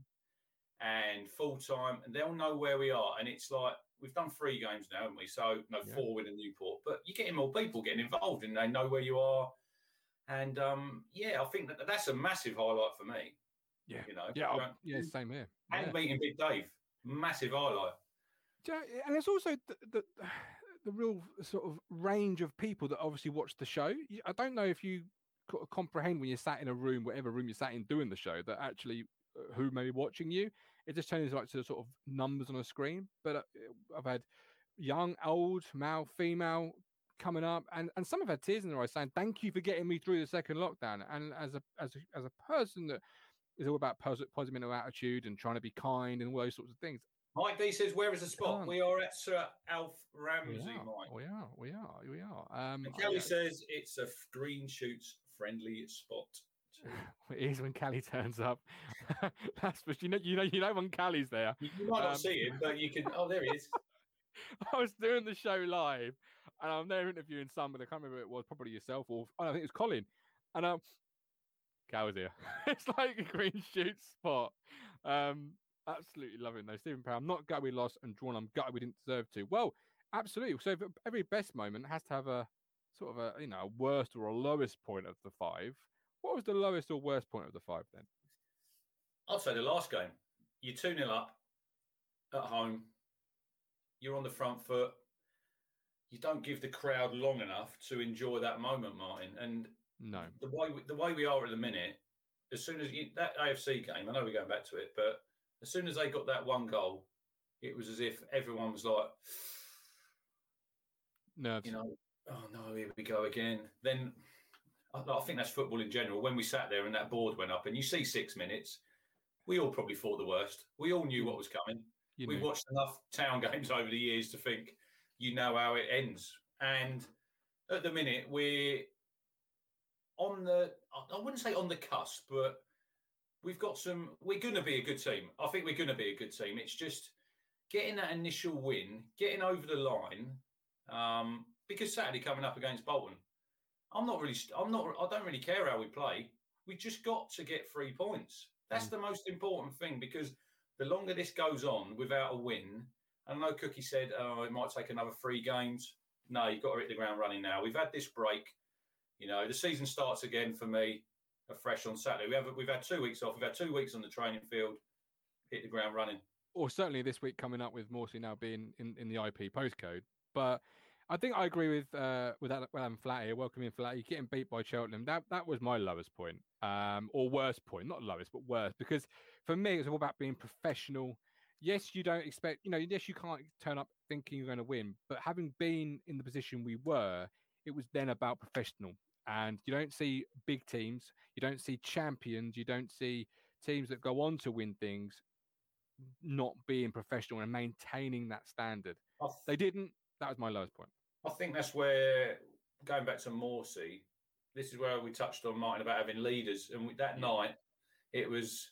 and full time, and they'll know where we are. And it's like we've done three games now, haven't we? So no yeah. four with a Newport, but you're getting more people getting involved, and they know where you are. And um, yeah, I think that that's a massive highlight for me. Yeah, you know, yeah, yeah, same here. And yeah. meeting Big Dave, massive highlight. And it's also the, the the real sort of range of people that obviously watch the show. I don't know if you comprehend when you're sat in a room, whatever room you're sat in doing the show, that actually uh, who may be watching you. It just turns like to sort of numbers on a screen. But uh, I've had young, old, male, female coming up, and, and some have had tears in their eyes saying, "Thank you for getting me through the second lockdown." And as a as a as a person that is all about positive mental attitude and trying to be kind and all those sorts of things. Mike D says, "Where is the spot? We are at Sir Alf Ramsey, we Mike. We are, we are, we are." Um, and Kelly says it's a green shoots friendly spot. (laughs) it is when Callie turns up. (laughs) That's for you know, you know, you know when Callie's there. You, you might um, not see him, but you can. Oh, there he is. (laughs) I was doing the show live, and I'm there interviewing somebody. I can't remember it was, probably yourself, or oh, I think it was Colin. And um, Cal was here. it's like a green shoot spot. Um, absolutely loving those. Stephen Power, I'm not gutted we lost and drawn. I'm gutted we didn't deserve to. Well, absolutely. So every best moment has to have a sort of a you know a worst or a lowest point of the five. What was the lowest or worst point of the five then? I'd say the last game. You're 2 0 up at home. You're on the front foot. You don't give the crowd long enough to enjoy that moment, Martin. And no, the way we, the way we are at the minute, as soon as you, that AFC game, I know we're going back to it, but as soon as they got that one goal, it was as if everyone was like, nerves. You know, oh no, here we go again. Then I, I think that's football in general. When we sat there and that board went up, and you see six minutes, we all probably thought the worst. We all knew what was coming. You We've watched enough town (laughs) games over the years to think you know how it ends. And at the minute, we're on the, I wouldn't say on the cusp, but we've got some. We're going to be a good team. I think we're going to be a good team. It's just getting that initial win, getting over the line. Um, because Saturday coming up against Bolton, I'm not really. I'm not. I don't really care how we play. We just got to get three points. That's mm. the most important thing because the longer this goes on without a win, I know Cookie said oh, it might take another three games. No, you've got to hit the ground running now. We've had this break. You know, the season starts again for me afresh on Saturday. We have we've had two weeks off. We've had two weeks on the training field, hit the ground running. Or certainly this week coming up with Morsy now being in, in the IP postcode. But I think I agree with uh, with Adam Flat here. Welcome Welcoming Flat, you getting beat by Cheltenham. That that was my lowest point, um, or worst point, not lowest, but worst. Because for me, it's all about being professional. Yes, you don't expect, you know, yes, you can't turn up thinking you're going to win, but having been in the position we were, it was then about professional and you don't see big teams, you don't see champions, you don't see teams that go on to win things not being professional and maintaining that standard. Th- they didn't. That was my lowest point. I think that's where going back to Morsy, this is where we touched on Martin about having leaders, and we, that yeah. night it was.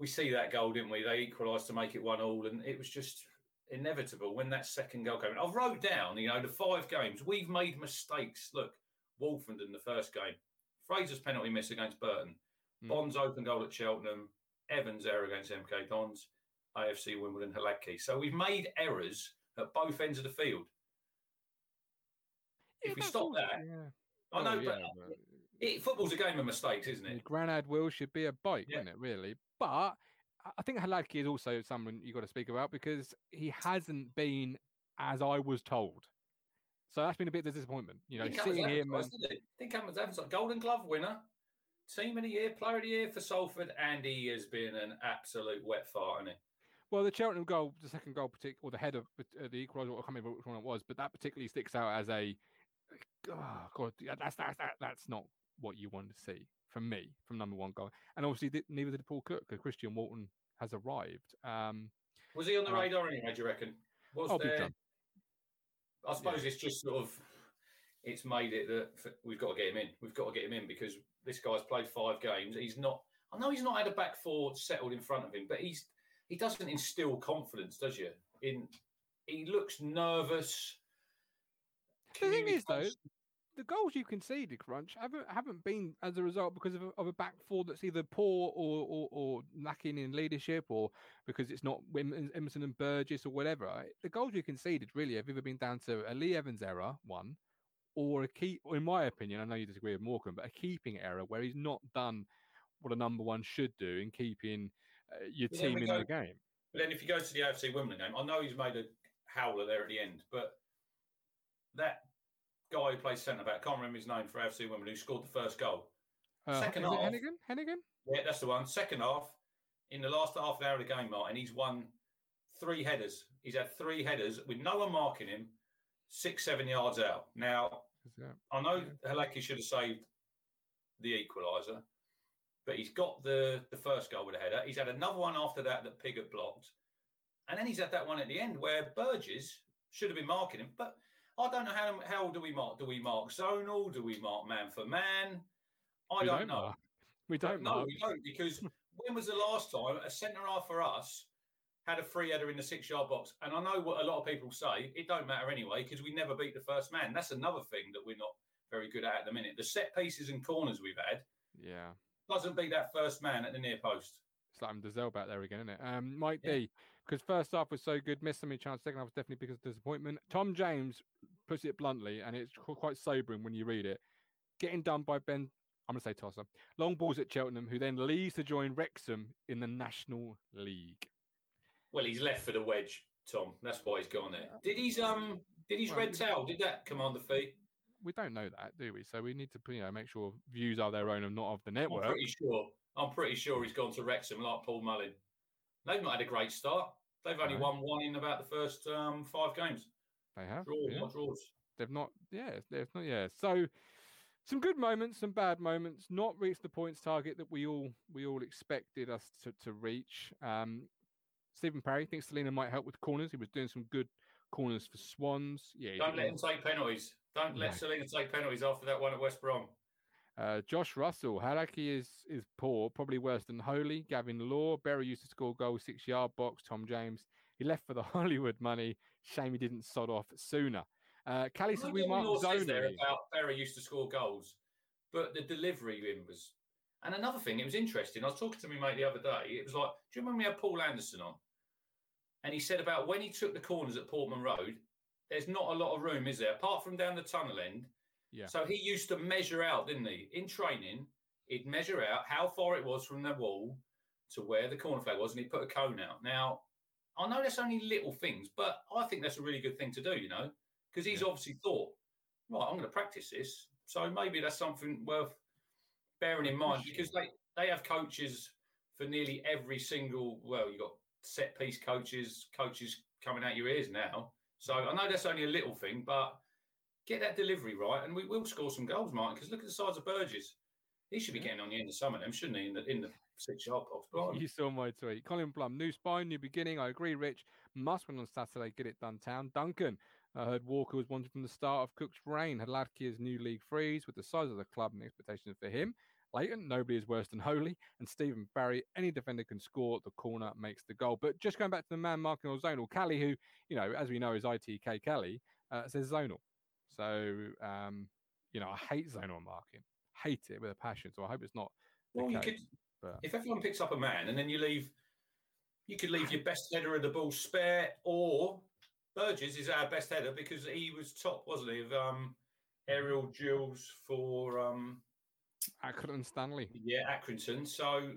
We see that goal, didn't we? They equalised to make it one all, and it was just inevitable when that second goal came. I've wrote down, you know, the five games we've made mistakes. Look, Wolverhampton the first game. Fraser's penalty miss against Burton. Mm. Bonne's open goal at Cheltenham. Evans error against MK Dons. AFC Wimbledon Hladky. So we've made errors at both ends of the field. Yeah, if we stop that, yeah. I know, Oh, yeah, but but- it, football's a game of mistakes, isn't it? Granad will should be a bite, Yeah. wouldn't it? Really, but I- I think Hladky is also someone you've got to speak about because he hasn't been as I was told. So that's been a bit of a disappointment. You know, Didn't come as seeing him. And, did it? Didn't advertised. Golden Glove winner, team of the year, player of the year for Salford, and he has been an absolute wet fart, hasn't he? well, the Cheltenham goal, the second goal, partic- or the header, uh, the equaliser, I can't remember which one it was, but that particularly sticks out as a. Oh God, that's that's that, that's not what you want to see from me from number one goal, and obviously th- neither did Paul Cook because Christian Walton has arrived. Um, Was he on the Uh, radar anyway? Do you reckon? Was oh, big there? time. I suppose it's just sort of it's made it that we've got to get him in. We've got to get him in because this guy's played five games. He's not. I know he's not had a back four settled in front of him, but he's he doesn't instill confidence, does you? In he looks nervous. The thing is, though, the goals you conceded, Crunch, haven't haven't been as a result because of a, of a back four that's either poor or, or or lacking in leadership, or because it's not Emerson and Burgess or whatever. The goals you conceded really have either been down to a Lee Evans error, one, or a keep. Or in my opinion, I know you disagree with Morecambe, but a keeping error where he's not done what a number one should do in keeping uh, your But team in go- the game. But then if you go to the AFC Wimbledon game, I know he's made a howler there at the end, but that guy who plays centre back, can't remember his name for FC Women, who scored the first goal. Uh, Second is it half. Heneghan? Heneghan? Yeah, that's the one. Second half, in the last half hour of the game, Martin, he's won three headers. He's had three headers with no one marking him, six, seven yards out. Now, that- I know Hladky should have saved the equaliser, but he's got the, the first goal with a header. He's had another one after that that Pigott blocked. And then he's had that one at the end where Burgess should have been marking him. But I don't know how how do we mark? Do we mark zonal? Do we mark man for man? I We don't, know. mark. We don't no, mark. we don't because when was the last time a centre half for us had a free header in the six yard box? And I know what a lot of people say. It don't matter anyway because we never beat the first man. That's another thing that we're not very good at at the minute. The set pieces and corners we've had Yeah. doesn't beat that first man at the near post. It's like I'm Dazelle back there again, isn't it? Um, might Yeah. be because first half was so good, missed so many chances. Second half was definitely because of disappointment. Tom James puts it bluntly, and it's quite sobering when you read it. Getting done by Ben, I'm going to say Tosser. Long balls at Cheltenham, who then leaves to join Wrexham in the National League. Well, he's left for the wedge, Tom. That's why he's gone there. Did his um did his Well, red towel? Did that command the fee? We don't know that, do we? So we need to, you know, make sure views are their own and not of the network. I'm pretty sure. I'm pretty sure he's gone to Wrexham like Paul Mullin. They've not had a great start. They've only No. won one in about the first um, five games. They have. Draw, yeah. not draws. they've not yeah they've not yeah so some good moments some bad moments not reached the points target that we all we all expected us to, to reach um stephen parry thinks Celina might help with corners he was doing some good corners for swans yeah Don't let him take penalties. Don't let No. Celina take penalties after that one at West Brom. Uh, Josh Russell, Hladky is is poor, probably worse than Holy. Gavin Law, Berry used to score goals six yard box. Tom James, he left for the (laughs) Hollywood money. Shame he didn't sod off sooner. Uh, Callie says we might says there about Berry used to score goals, but the delivery in was. And another thing, it was interesting. I was talking to my mate the other day. It was like, do you remember we had Paul Anderson on? And he said about when he took the corners at Portman Road, there's not a lot of room, is there? Apart from down the tunnel end. Yeah. So he used to measure out, didn't he? In training, he'd measure out how far it was from the wall to where the corner flag was, and he'd put a cone out. Now, I know that's only little things, but I think that's a really good thing to do, you know, because he's Yeah. obviously thought, right, I'm going to practice this. So maybe that's something worth bearing in mind because they, they have coaches for nearly every single, well, you've got set piece coaches, coaches coming out your ears now. So I know that's only a little thing, but get that delivery right and we will score some goals, Martin, because look at the size of Burgess. He should be getting on the end of some of them, shouldn't he, in the, in the six yard box. Blimey. You saw my tweet. Colin Plum, new spine, new beginning. I agree, Rich. Must win on Saturday. Get it done, town. Duncan, I heard Walker was wanted from the start of Cook's reign. Had new league freeze with the size of the club and expectations for him. Leighton, nobody is worse than Holy. And Stephen Barry, any defender can score. The corner makes the goal. But just going back to the man marking or zonal, Callie, who, you know, as we know is ITK Kelly, uh, says zonal. So, um, you know, I hate zonal marking. Hate it with a passion. So I hope it's not Well, you case. could, but- if everyone picks up a man and then you leave, you could leave your best header of the ball spare, or Burgess is our best header because he was top, wasn't he, of um, aerial duels for um, Accrington Stanley. Yeah, Accrington. So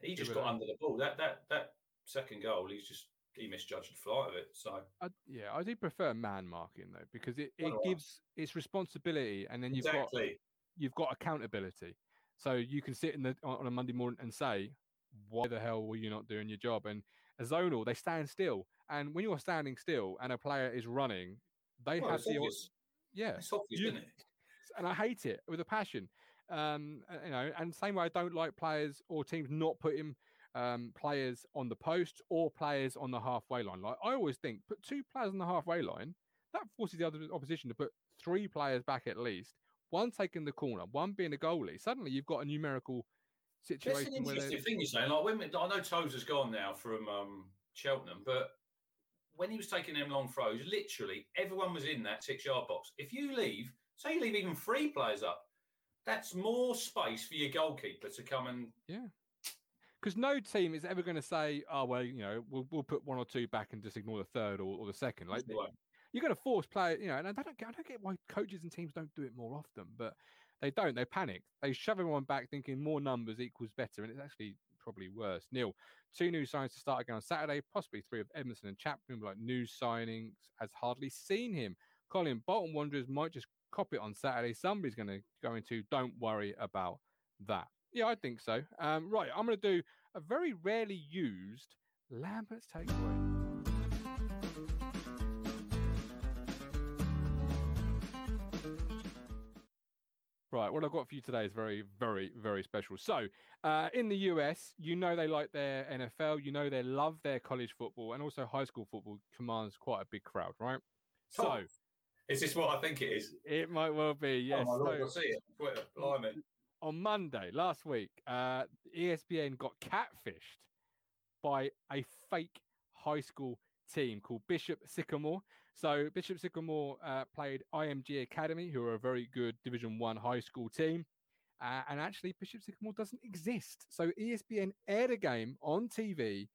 he just got under the ball. That that that second goal, he's just he misjudged the flight of it. So I, yeah, I do prefer man marking though because it, it gives its responsibility, and then you've exactly. got you've got accountability. So you can sit in the on a Monday morning and say, "Why the hell were you not doing your job?" And a zonal, they stand still, and when you're standing still and a player is running, they well, have the obvious. yeah, it's obvious, you, isn't it? (laughs) And I hate it with a passion. Um, you know, and same way I don't like players or teams not putting um, players on the post or players on the halfway line. Like I always think, put two players on the halfway line. That forces the other opposition to put three players back at least. One taking the corner, one being a goalie. Suddenly, you've got a numerical situation. That's an interesting thing you're saying. Like when I know Toes has gone now from um, Cheltenham, but when he was taking them long throws, literally everyone was in that six yard box. If you leave, say you leave even three players up, that's more space for your goalkeeper to come and yeah because no team is ever going to say, "Oh well, you know, we'll we'll put one or two back and just ignore the third or, or the second. Like you're going to force players, you know. And I don't I don't get why coaches and teams don't do it more often, but they don't. They panic. They shove everyone back, thinking more numbers equals better, and it's actually probably worse. Neil, two new signings to start again on Saturday, possibly three of Edmondson and Chapman, like new signings. Has hardly seen him. Colin Bolton Wanderers might just cop it on Saturday. Somebody's going to go into. Don't worry about that. Yeah, I think so. Um, right, I'm going to do a very rarely used Lambert's takeaway. Right, what I've got for you today is very, very, very special. So, uh, in the US, you know they like their NFL, you know they love their college football, and also high school football commands quite a big crowd, right? So, oh, is this what I think it is? It might well be, yes. Oh, my Lord, so, see it. Blimey on Monday last week, uh, ESPN got catfished by a fake high school team called Bishop Sycamore. So Bishop Sycamore uh, played IMG Academy, who are a very good Division One high school team. Uh, and actually, Bishop Sycamore doesn't exist. So ESPN aired a game on TV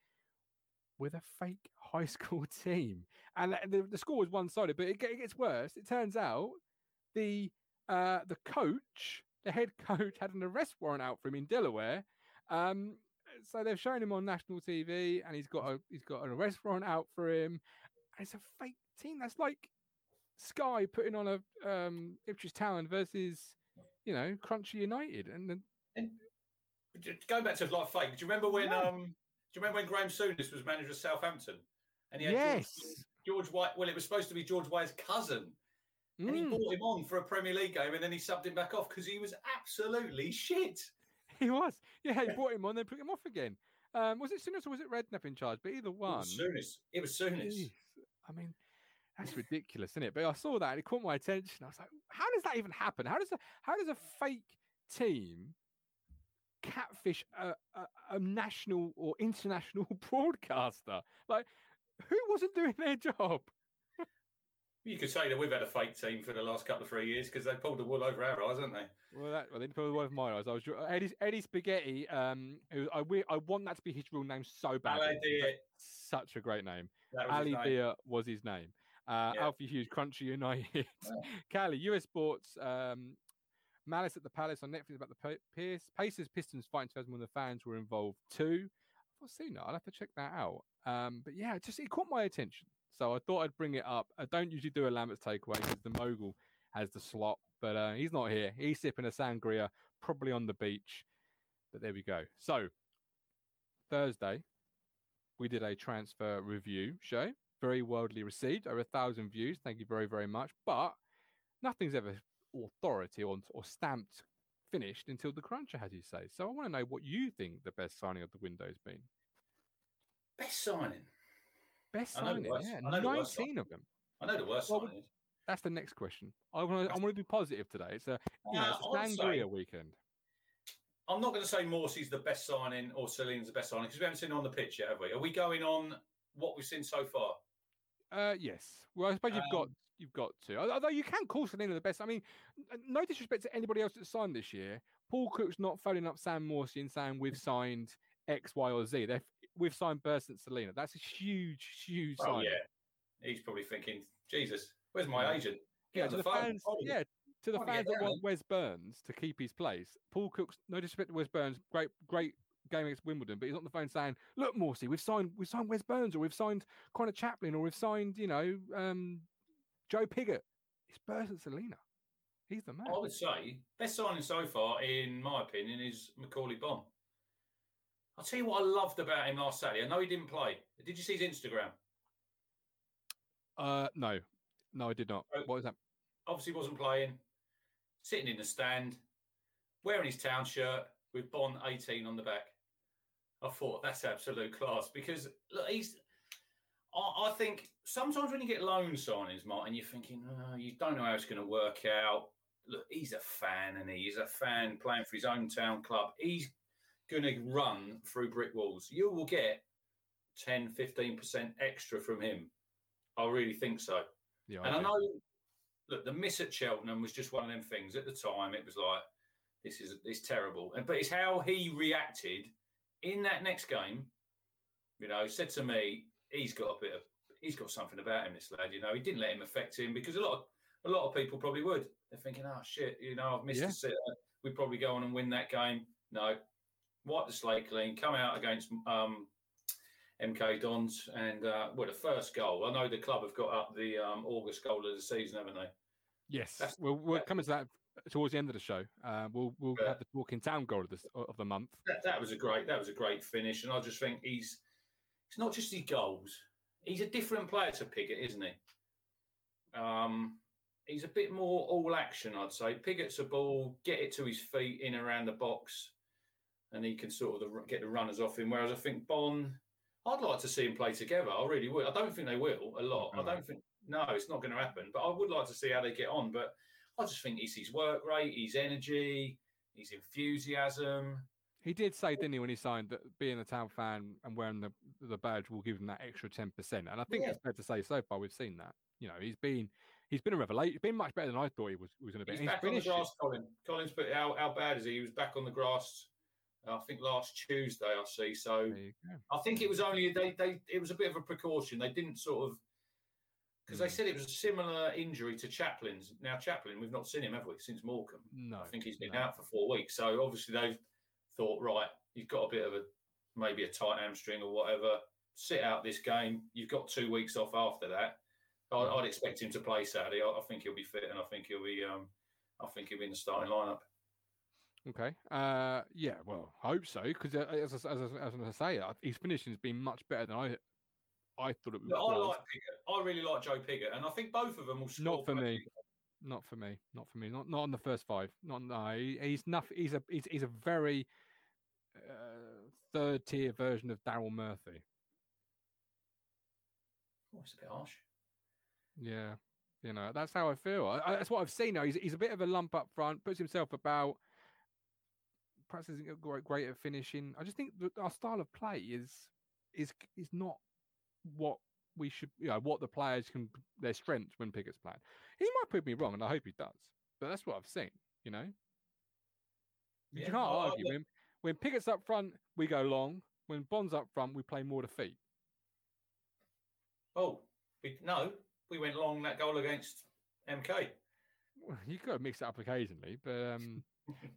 with a fake (laughs) high school team, and the, the score was one-sided. But it, it, gets worse. It turns out the uh, the coach the head coach had an arrest warrant out for him in Delaware. Um, so they've shown him on national TV, and he's got a he's got an arrest warrant out for him. And it's a fake team. That's like Sky putting on a um, Ipswich Town versus you know Crunchy United, and then. And going back to like fake, do you remember when yeah. um do you remember when Graham Souness was manager of Southampton? And he had yes. George, George Weah. Well, it was supposed to be George Weah's cousin Mm. And he mm. brought him on for a Premier League game and then he subbed him back off because he was absolutely shit. (laughs) He was. Yeah, he brought him on, then put him off again. Um, was it Souness or was it Redknapp in charge? But either one. It was Souness. It was Souness. I mean, that's ridiculous, isn't it? But I saw that and it caught my attention. I was like, how does that even happen? How does a, how does a fake team catfish a, a, a national or international (laughs) broadcaster? Like, who wasn't doing their job? You could say that we've had a fake team for the last couple of three years because they pulled the wool over our eyes, haven't they? Well, that, well they didn't pull the wool over my eyes. I was Eddie, Eddie Spaghetti. Um, who I I want that to be his real name so bad. Such a great name. Ali Dia was his name. Uh, yeah. Alfie Hughes, Crunchy United. Yeah. (laughs) Cali, US Sports. Um, Malice at the Palace on Netflix about the Pierce, Pacers Pistons fighting 2000 when the fans were involved too. I've seen that. I'll have to check that out. Um, but yeah, just it caught my attention. So I thought I'd bring it up. I don't usually do a Lambert's takeaway because the mogul has the slot, but uh, he's not here. He's sipping a sangria, probably on the beach. But there we go. So Thursday, we did a transfer review show, very worldly received, over a thousand views. Thank you very, very much. But nothing's ever authority or, or stamped finished until the cruncher, as you say. So I want to know what you think the best signing of the window has been. Best signing. Best signing, yeah, nineteen of them. I know the worst well, signing. That's the next question. I want to. I want to be positive today. It's a you know, uh, it's a sangria say, weekend. I'm not going to say Morsy's the best signing or Celine's the best signing because we haven't seen on the pitch yet, have we? Are we going on what we've seen so far? Uh, yes. Well, I suppose you've um, got you've got to. Although you can call Celine the best. I mean, no disrespect to anybody else that signed this year. Paul Cook's not phoning up Sam Morsy and saying we've signed X, Y, or Z. They've we've signed Burns and Celina. That's a huge, huge sign. oh, yeah. He's probably thinking, Jesus, where's my agent? Get yeah, to the, the fans, yeah, to the Oh, fans yeah, that want Wes Burns to keep his place, Paul Cook's no disrespect to Wes Burns, great great game against Wimbledon, but he's on the phone saying, "Look, Morsy, we've signed we've signed Wes Burns, or we've signed Conor Chaplin, or we've signed you know um, Joe Pigott." It's Burns and Celina. He's the man. I would say best signing so far, in my opinion, is Macauley Bonne. I'll tell you what I loved about him last Saturday. I know he didn't play. Did you see his Instagram? Uh, no, no, I did not. Oh. What was that? Obviously, wasn't playing. Sitting in the stand, wearing his town shirt with Bonne 18 on the back. I thought that's absolute class because look, he's. I, I think sometimes when you get loan signings, Martin, you're thinking, oh, you don't know how it's going to work out. Look, he's a fan, and he? he's a fan playing for his own town club. He's going to run through brick walls. You will get 10, 15% extra from him. I really think so. Yeah, And I do. know, look, the miss at Cheltenham was just one of them things. At the time, it was like, this is it's terrible. And but it's how he reacted in that next game. You know, said to me, he's got a bit of, he's got something about him. This lad, you know, he didn't let him affect him because a lot of a lot of people probably would. They're thinking, oh shit, you know, I've missed Yeah. a sitter. We'd probably go on and win that game. No, wipe the slate clean, come out against um, MK Dons, and uh, well, the first goal. I know the club have got up the um, August goal of the season, haven't they? Yes, That's- we'll we'll that- come that towards the end of the show. Uh, we'll we'll Yeah. have the talking town goal of this of the month. That, that was a great that was a great finish, and I just think he's it's not just his goals. He's a different player to Pigott, isn't he? Um, he's a bit more all action, I'd say. Pigott's a ball, get it to his feet in around the box, and he can sort of the, get the runners off him. Whereas I think Bonne, I'd like to see him play together. I really would. I don't think they will a lot. I don't mm. think no, it's not going to happen. But I would like to see how they get on. But I just think it's his work rate, his energy, his enthusiasm. He did say, didn't he, when he signed that being a town fan and wearing the the badge will give him that extra ten percent. And I think Yeah. it's fair to say so far we've seen that. You know, he's been he's been a revelation. He's been much better than I thought he was was going to be. He's And back on the grass, Colin. Colin's put how, how bad is he? He was back on the grass. I think last Tuesday. I see. So There you go. I think it was only they they it was a bit of a precaution. They didn't sort of because they Hmm. said it was a similar injury to Chaplin's. Now Chaplin, we've not seen him, have we, since Morecambe? No, I think he's been no. out for four weeks. So obviously they've thought, right, you've got a bit of a maybe a tight hamstring or whatever. Sit out this game. You've got two weeks off after that. I, Hmm. I'd expect him to play Saturday. I, I think he'll be fit, and I think he'll be. Um, I think he'll be in the starting lineup. Okay. Uh, yeah. Well, I hope so because uh, as, I- as, I- as I say, his finishing has been much better than I I thought it was. Look, I like Pigott. I really like Joe Pigott, and I think both of them will score. Not for me. Not for me. Not for me. Not not on the first five. Not no. He, he's nothing. He's a he's, he's a very uh, third tier version of Daryl Murphy. Oh, it's a bit harsh. Yeah, you know that's how I feel. I, I, that's what I've seen. Now he's he's a bit of a lump up front, puts himself about. Perhaps isn't great, great at finishing. I just think that our style of play is is is not what we should. You know what the players can their strengths when Pigott's playing. He might prove me wrong, and I hope he does. But that's what I've seen. You know, you can't argue when when Pigott's up front, we go long. When Bonne's up front, we play more to feet. Oh, we, no, we went long that goal against MK. Well, (laughs) you got to mix it up occasionally, but um,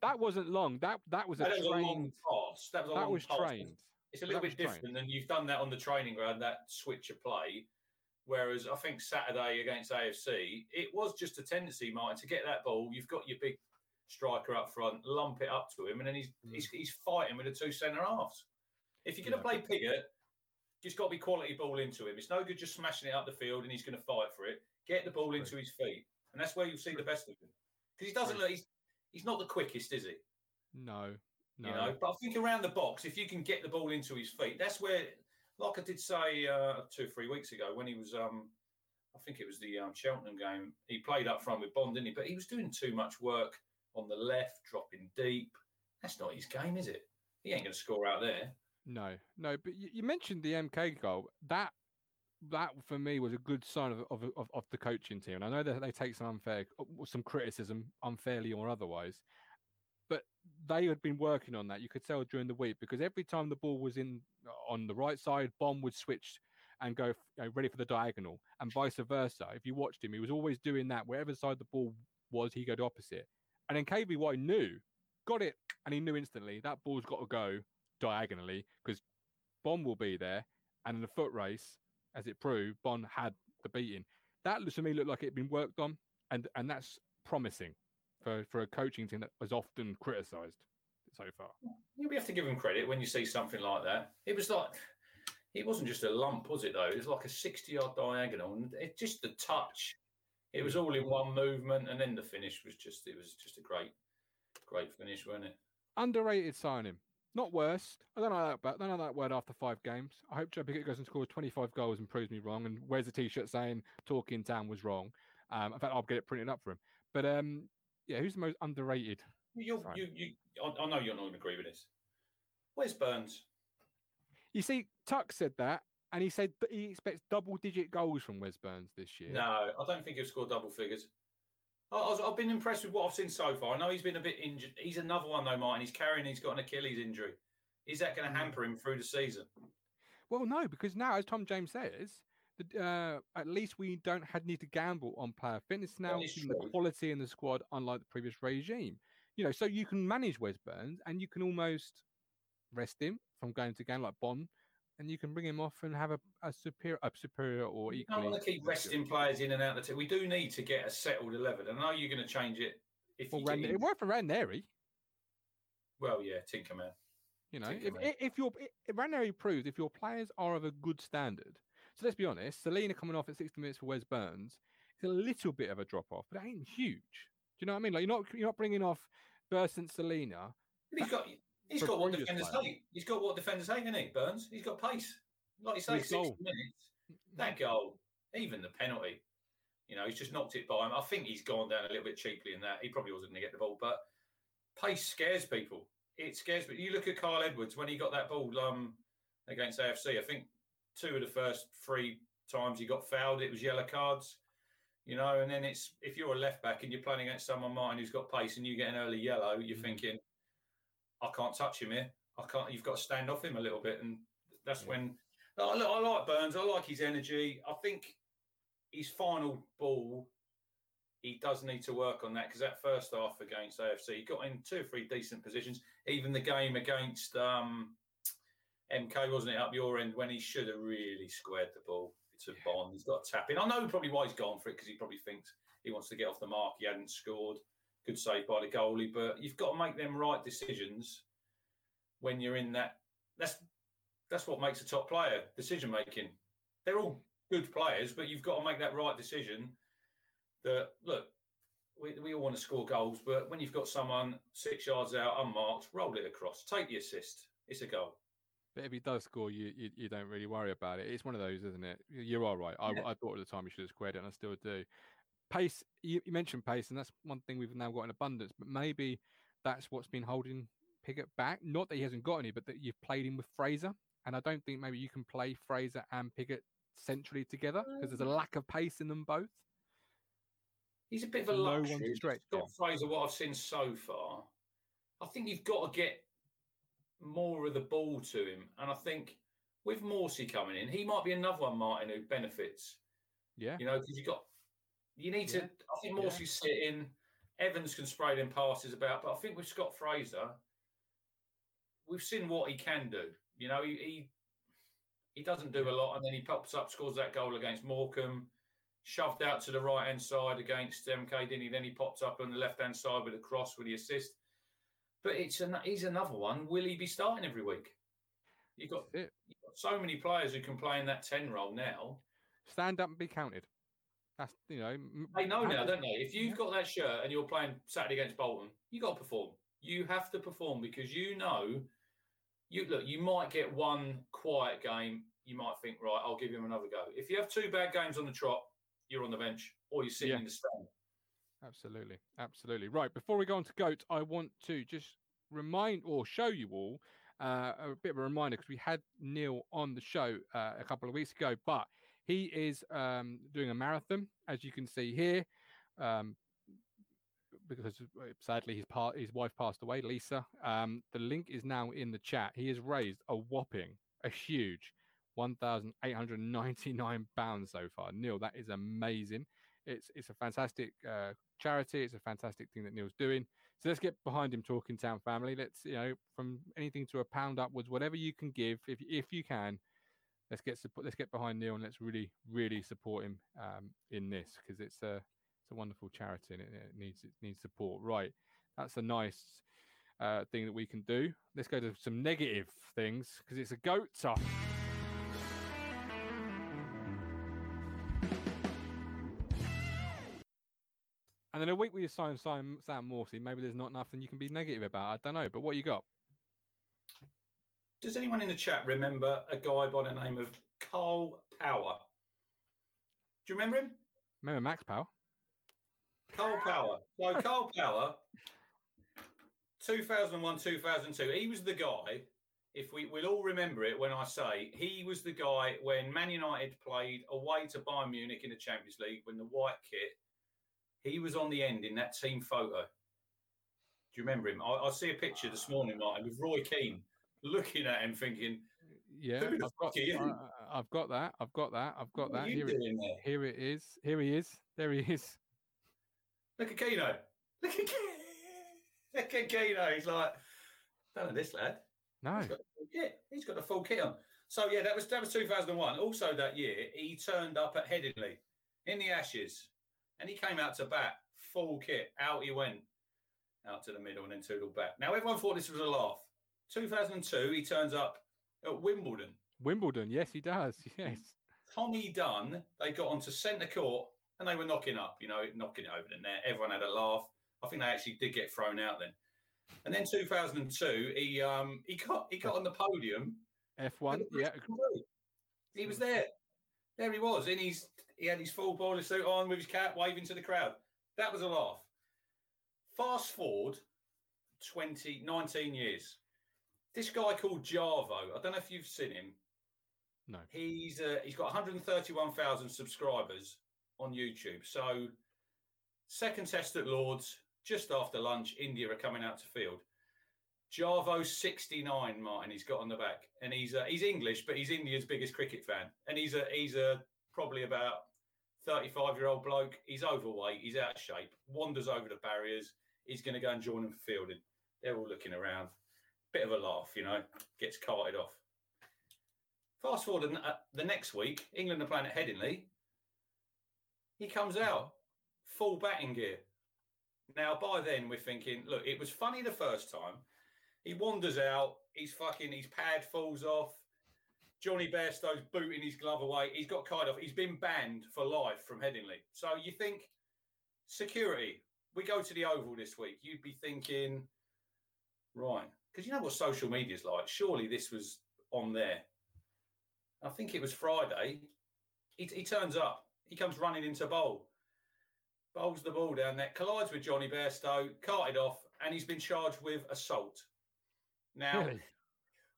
that wasn't long. That that was a That was a long pass. That was a That long was pass. trained. It's a little That bit trained. different, and you've done that on the training ground, that switch of play. Whereas I think Saturday against AFC, it was just a tendency, Martin, to get that ball. You've got your big striker up front, lump it up to him, and then he's Mm. he's, he's fighting with the two centre halves. If you're going to Yeah. play Pigott, just got to be quality ball into him. It's no good just smashing it up the field and he's going to fight for it. Get the ball into his feet, and that's where you'll see the best of him. Because he doesn't True. look. He's, he's not the quickest, is he? No, no. You know, but I think around the box, if you can get the ball into his feet, that's where, like I did say uh, two, three weeks ago when he was, um, I think it was the um, Cheltenham game. He played up front with Bonne, didn't he? But he was doing too much work on the left, dropping deep. That's not his game, is it? He ain't going to score out there. No, no. But you, you mentioned the MK goal. That that for me was a good sign of of, of, of the coaching team. And I know that they take some unfair, uh, some criticism, unfairly or otherwise. But they had been working on that. You could tell during the week because every time the ball was in uh, on the right side, Bonne would switch and go you know, ready for the diagonal, and vice versa. If you watched him, he was always doing that. Wherever side the ball was he go opposite. And then KVY knew, got it, and he knew instantly that ball's got to go diagonally because Bonne will be there. And in the foot race, as it proved, Bonne had the beating. That to me looked like it had been worked on, and and that's promising for, for a coaching team that was often criticised so far. Yeah, we have to give him credit when you see something like that. It was like it wasn't just a lump, was it? Though it was like a sixty-yard diagonal, and it just the touch. It was all in one movement, and then the finish was just it was just a great, great finish, wasn't it? Underrated signing. Not worst. I don't know that, but I don't know that word after five games. I hope Joe Pigott goes and scores 25 goals and proves me wrong and wears a t-shirt saying Talking Town was wrong. Um, in fact, I'll get it printed up for him. But um, yeah, who's the most underrated? you you, you, I, I know you're not going to agree with this. Where's Burns? You see, Tuck said that, and he said he expects double-digit goals from Wes Burns this year. No, I don't think he'll score double figures. I, have been impressed with what I've seen so far. I know he's been a bit injured. He's another one though, Martin. He's carrying. He's got an Achilles injury. Is that going to mm. hamper him through the season? Well, no, because now, as Tom James says, uh, at least we don't have, need to gamble on player fitness now. The quality in the squad, unlike the previous regime. You know, so you can manage Wes Burns and you can almost rest him from going to game like Bonne, and you can bring him off and have a, a superior, a superior or equally. don't want to keep resting players in and out of the team. We do need to get a settled eleven. I know you're going to change it if well, you. Ran- it worked for Ranieri. Well, yeah, Tinkerman. You know, if, if your if Ranieri proves if your players are of a good standard. So let's be honest, Celina coming off at 60 minutes for Wes Burns is a little bit of a drop off, but it ain't huge. Do you know what I mean? Like you're not you're not bringing off Burns and Celina. He's got he's got what defenders player. hate. He's got what defenders hate, isn't he? Burns. He's got pace. Like you say, His 60 goal. minutes. That goal, even the penalty. You know, he's just knocked it by him. I think he's gone down a little bit cheaply in that. He probably wasn't going to get the ball, but pace scares people it scares me. You look at Kyle Edwards when he got that ball um, against AFC. I think two of the first three times he got fouled, it was yellow cards. You know, and then it's if you're a left back and you're playing against someone Martin who's got pace and you get an early yellow, you're mm-hmm. thinking, I can't touch him here. I can't. You've got to stand off him a little bit, and that's yeah. when. I, I like Burns. I like his energy. I think his final ball he does need to work on that because that first half against AFC, he got in two or three decent positions. Even the game against um, MK, wasn't it, up your end when he should have really squared the ball to Bonne. He's got a tap in. I know probably why he's gone for it because he probably thinks he wants to get off the mark. He hadn't scored. Good save by the goalie, but you've got to make them right decisions when you're in that. That's that's what makes a top player decision making. They're all good players, but you've got to make that right decision that look, we, we all want to score goals, but when you've got someone six yards out unmarked, roll it across, take the assist. It's a goal. But if he does score, you, you, you don't really worry about it. It's one of those, isn't it? You are right. I, yeah. I thought at the time he should have squared it, and I still do. Pace, you, you, mentioned pace, and that's one thing we've now got in abundance. But maybe that's what's been holding Pigott back. Not that he hasn't got any, but that you've played him with Fraser, and I don't think maybe you can play Fraser and Pigott centrally together because there's a mm. lack of pace in them both. He's a bit of a no luxury. Scott Fraser, what I've seen so far, I think you've got to get more of the ball to him. And I think with Morsy coming in, he might be another one, Martin, who benefits. Yeah. You know, because you've got, you need yeah. to, I think Morsy's yeah. sitting, Evans can spray them passes about, but I think with Scott Fraser, we've seen what he can do. You know, he, he, he doesn't do a lot, and then he pops up, scores that goal against Morecambe shoved out to the right hand side against MK, didn't he? Then he popped up on the left hand side with a cross with the assist. But it's an, he's another one. Will he be starting every week? You've got, you've got so many players who can play in that 10 role now. Stand up and be counted. That's, you know. They know now, don't they? If you've got that shirt and you're playing Saturday against Bolton, you got to perform. You have to perform because you know, you look, you might get one quiet game. You might think, right, I'll give him another go. If you have two bad games on the trot, you're on the bench or you're sitting yeah. in the stand. Absolutely, absolutely. Right. Before we go on to goat, I want to just remind or show you all uh, a bit of a reminder because we had Neil on the show uh, a couple of weeks ago, but he is um, doing a marathon, as you can see here. Um, because uh, sadly his part his wife passed away, Lisa. Um, the link is now in the chat. He has raised a whopping, a huge 1,899 pounds so far. Neil, that is amazing. it's it's a fantastic uh, charity. It's a fantastic thing that Neil's doing. So let's get behind him, Talking Town family. Let's you know from anything to a pound upwards, whatever you can give, if if you can. Let's get support. Let's get behind Neil and let's really really support him um, in this because it's a it's a wonderful charity and it, it needs it needs support. Right, that's a nice uh, thing that we can do. Let's go to some negative things because it's a goat tough. And then a week where you sign Sam, Sam Morsy, maybe there's not nothing you can be negative about. I don't know, but what you got? Does anyone in the chat remember a guy by the name of Karl Power? Do you remember him? Remember Max Power? Karl Power. So Karl Power, 2001, 2002. He was the guy. If we we'll all remember it when I say he was the guy when Man United played away to Bayern Munich in the Champions League when the white kit he was on the end in that team photo. Do you remember him? I, I see a picture this morning, Martin, with Roy Keane looking at him, thinking, "Yeah, I've got, I, have got that. I've got that. I've got what that. Here it, here it is. Here he is. There he is. Look at Keno. Look at Look at Keno. He's like, don't this lad. No. He's got, kit. He's got a full kit on. So yeah, that was that was 2001. Also that year, he turned up at Headingley in the Ashes and he came out to bat, full kit. Out he went, out to the middle and then toodled back. Now, everyone thought this was a laugh. 2002, he turns up at Wimbledon. Wimbledon, yes, he does. (laughs) Yes. Tommy Dunn, they got onto centre court and they were knocking up, you know, knocking it over the net. Everyone had a laugh. I think they actually did get thrown out then. And then 2002, he um he got he got on the podium. F1, yeah. He was there. There he was in his he had his full bowler suit on with his cap, waving to the crowd. That was a laugh. Fast forward 20, 19 years. This guy called Jarvo, I don't know if you've seen him. No. He's uh, he's got 131,000 subscribers on YouTube. So, second test at Lords, just after lunch, India are coming out to field. Jarvo 69, Martin, he's got on the back, and he's uh, he's English, but he's India's biggest cricket fan, and he's a he's a probably about 35 year old bloke. He's overweight. He's out of shape. Wanders over the barriers. He's going to go and join them for fielding. They're all looking around. Bit of a laugh, you know. Gets carted off. Fast forward uh, the next week, England are playing at Headingley. He comes out full batting gear. Now, by then, we're thinking, look, it was funny the first time. He wanders out. He's fucking, his pad falls off. Jonny Bairstow's booting his glove away. He's got kind off. he's been banned for life from Headingley. So you think security, we go to the Oval this week, you'd be thinking, right, because you know what social media is like. Surely this was on there. I think it was Friday. He, he turns up. He comes running into bowl. Bowls the ball down there, collides with Jonny Bairstow, carted off, and he's been charged with assault. Now, really?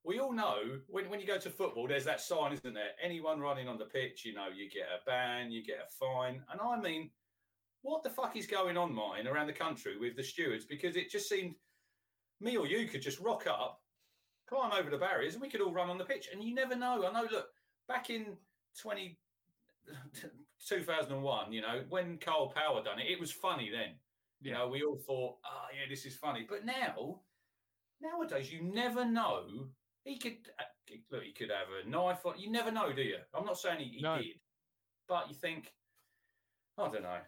we all know when, when you go to football, there's that sign, isn't there? Anyone running on the pitch, you know, you get a ban, you get a fine. And I mean, what the fuck is going on, Martin, around the country with the stewards? Because it just seemed me or you could just rock up, climb over the barriers, and we could all run on the pitch. And you never know. I know, look, back in 20, (laughs) 2001, you know, when Karl Power done it, it was funny then. You know, we all thought, oh, yeah, this is funny. But now, nowadays, you never know he could uh, look. He could have a knife. you never know, do you? I'm not saying he, he no. did, but you think, I don't know.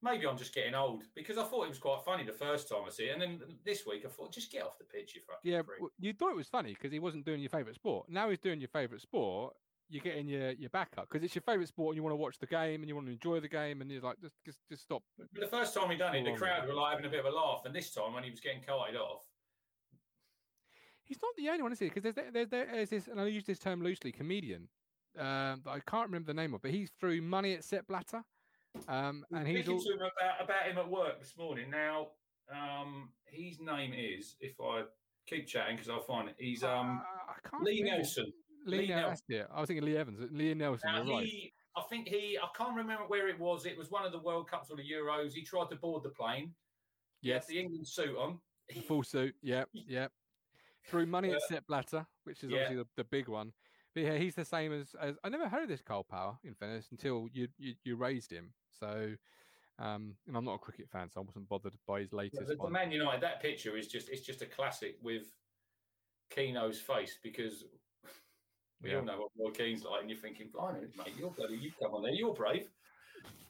Maybe I'm just getting old because I thought it was quite funny the first time I see it, and then this week I thought, just get off the pitch, you fucking yeah. Freak. You thought it was funny because he wasn't doing your favourite sport. Now he's doing your favourite sport. You're getting your your back up because it's your favourite sport, and you want to watch the game and you want to enjoy the game, and you're like, just just, just stop. But the first time he done it, the crowd were like having a bit of a laugh, and this time when he was getting carted off, he's not the only one, is he? Because there's, there's, there's this, and I use this term loosely, comedian. Um, I can't remember the name of, but he threw money at Sepp Blatter. Um, and he's all... to him about, about him at work this morning. Now, um, his name is, if I keep chatting because I'll find it, he's um, uh, Lee Nelson. Lee, Lee Nelson. Yeah, I was thinking Lee Evans. Lee Nelson. Now, you're he, right. I think he, I can't remember where it was. It was one of the World Cups or the Euros. He tried to board the plane. Yes. the England suit on. Full suit. Yep. (laughs) Yep threw money at Sepp Blatter, which is yeah. obviously the, the, big one. but yeah, he's the same as, as I never heard of this Karl Power in fairness until you you, you raised him. So, um, and I'm not a cricket fan, so I wasn't bothered by his latest The, the one. Man United that picture is just it's just a classic with Keano's face because we Yeah. all know what Roy Keane's like, and you're thinking, "Blimey, mate, you're bloody, you come on there, you're brave."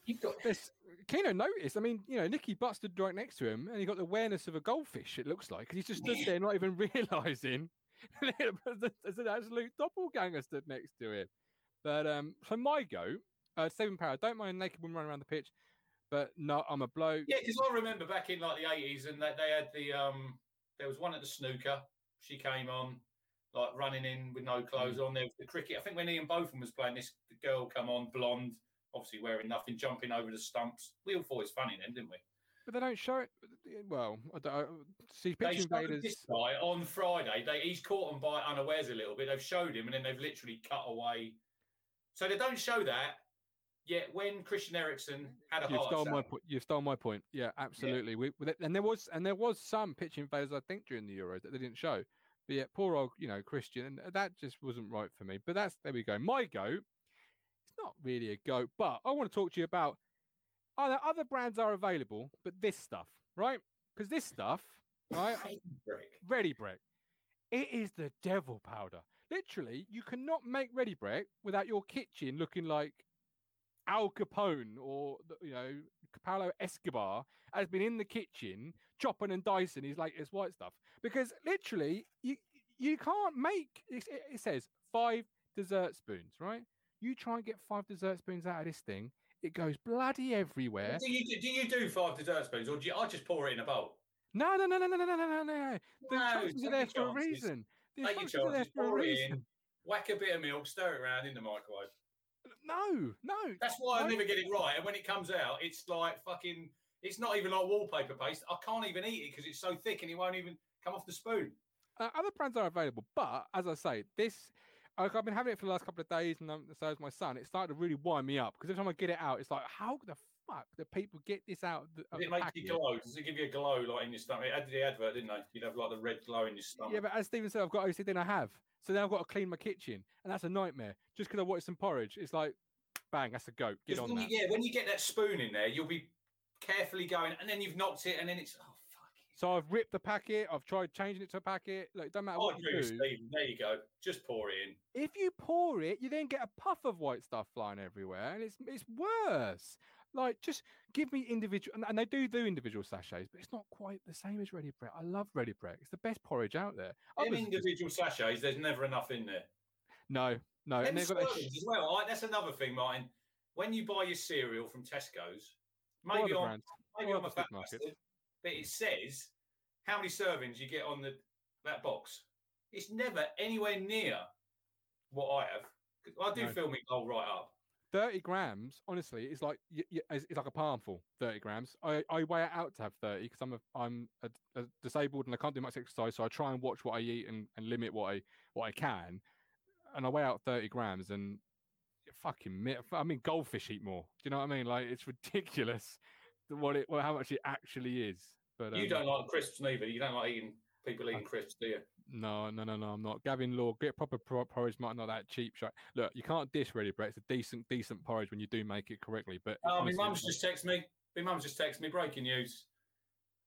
You've got This Keno noticed. I mean, you know, Nicky Butt stood right next to him, and he got the awareness of a goldfish. It looks like he just stood there, not even (laughs) realizing (laughs) there's an absolute doppelganger stood next to him. But um, so my go, uh, Stephen Power. Don't mind naked women running around the pitch, but no, I'm a bloke. Yeah, because I remember back in like the eighties, and that they had the um, there was one at the snooker. She came on like running in with no clothes on. There was the cricket. I think when Ian Botham was playing, this the girl come on blonde, obviously wearing nothing, jumping over the stumps. We all thought it was funny then, didn't we? But they don't show it. Well, I don't, see, They pitch invaders. this guy on Friday. They, he's caught them by unawares a little bit. They've showed him, and then they've literally cut away. So they don't show that. Yet when Christian Eriksen mm-hmm. had a You've heart stole my attack, point. You've stole my point. Yeah, absolutely. We, we- and there was and there was some pitching invaders I think during the Euros that they didn't show. But yeah, poor old you know Christian, and that just wasn't right for me. But that's there we go. My goat. It's not really a goat, but I want to talk to you about other other brands are available, but this stuff, right? Because this stuff, right? Brick. Ready Brek. It is the devil powder. Literally, you cannot make Ready Brek without your kitchen looking like Al Capone or you know Pablo Escobar has been in the kitchen chopping and dicing his latest white stuff. Because literally, you you can't make. It, it says five dessert spoons, right? You try and get five dessert spoons out of this thing, it goes bloody everywhere. Do you do you do five dessert spoons, or do you, I just pour it in a bowl? No, no, no, no, no, no, no, no, no. The No, are there for a reason. The Take your instructions are there for a it in, reason. whack a bit of milk, stir it around in the microwave. No, no. That's why I never get it right. And when it comes out, it's like fucking. It's not even like wallpaper paste. I can't even eat it because it's so thick and it won't even come off the spoon. Uh, other brands are available, but as I say, this like, I've been having it for the last couple of days, and um, so has my son. It started to really wind me up because every time I get it out, it's like, how the fuck do people get this out of the, of it the make packet? you glow? Does it give you a glow like in your stomach? It had the advert, didn't they? You'd have like the red glow in your stomach. Yeah, but as Stephen said, I've got OCD and I have. So then I've got to clean my kitchen, and that's a nightmare. Just because I wanted some porridge, it's like, bang, that's a goat. Get on when that. you, yeah, when you get that spoon in there, you'll be carefully going, and then you've knocked it, and then it's oh fuck. So I've ripped the packet. I've tried changing it to a packet. Like, it doesn't matter I what you do. Stephen. There you go. Just pour it in. if you pour it, you then get a puff of white stuff flying everywhere, and it's it's worse. Like, just give me individual, and, and they do do individual sachets, but it's not quite the same as Ready Brek. I love Ready Brek; it's the best porridge out there. Others are individual sachets, there's never enough in there. no, no, and they've got Swervings as well. I, that's another thing, Martin. When you buy your cereal from Tesco's, maybe on brands? maybe I'm a fat bastard, but it says how many servings you get on the that box. It's never anywhere near what I have. I do No. fill me bowl right up. 30 grams, honestly, is like it's like a palmful. 30 grams. I, I weigh it out to have 30 because I'm a, I'm a, a disabled and I can't do much exercise, so I try and watch what I eat and, and limit what I what I can. And I weigh out 30 grams, and fucking I mean, goldfish eat more. Do you know what I mean? Like it's (laughs) ridiculous what it well, how much it actually is. But you um, don't like crisps neither. You don't like eating people eating crisps, do you? No, no, no, no. I'm not. Gavin Law, get proper por- porridge, not not that cheap shit. Look, you can't dish Ready Brek. It's a decent, decent porridge when you do make it correctly. But Oh, my mum's just texted me. My mum's just texted me. Breaking news.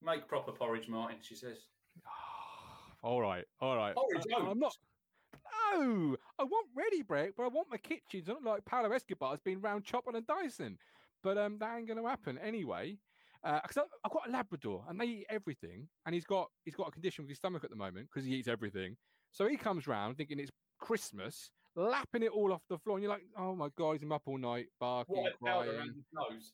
Make proper porridge, Martin. She says. (sighs) all right, all right. Porridge I- I'm not. No, I want Ready Brek, but I want my kitchen to look like Paolo Escobar's been round chopping and dicing. But um, that ain't going to happen anyway. Because I I've got a Labrador and they eat everything, and he's got he's got a condition with his stomach at the moment because he eats everything. So he comes round thinking it's Christmas, lapping it all off the floor, and you're like, oh my god, he's him up all night barking, crying. nose.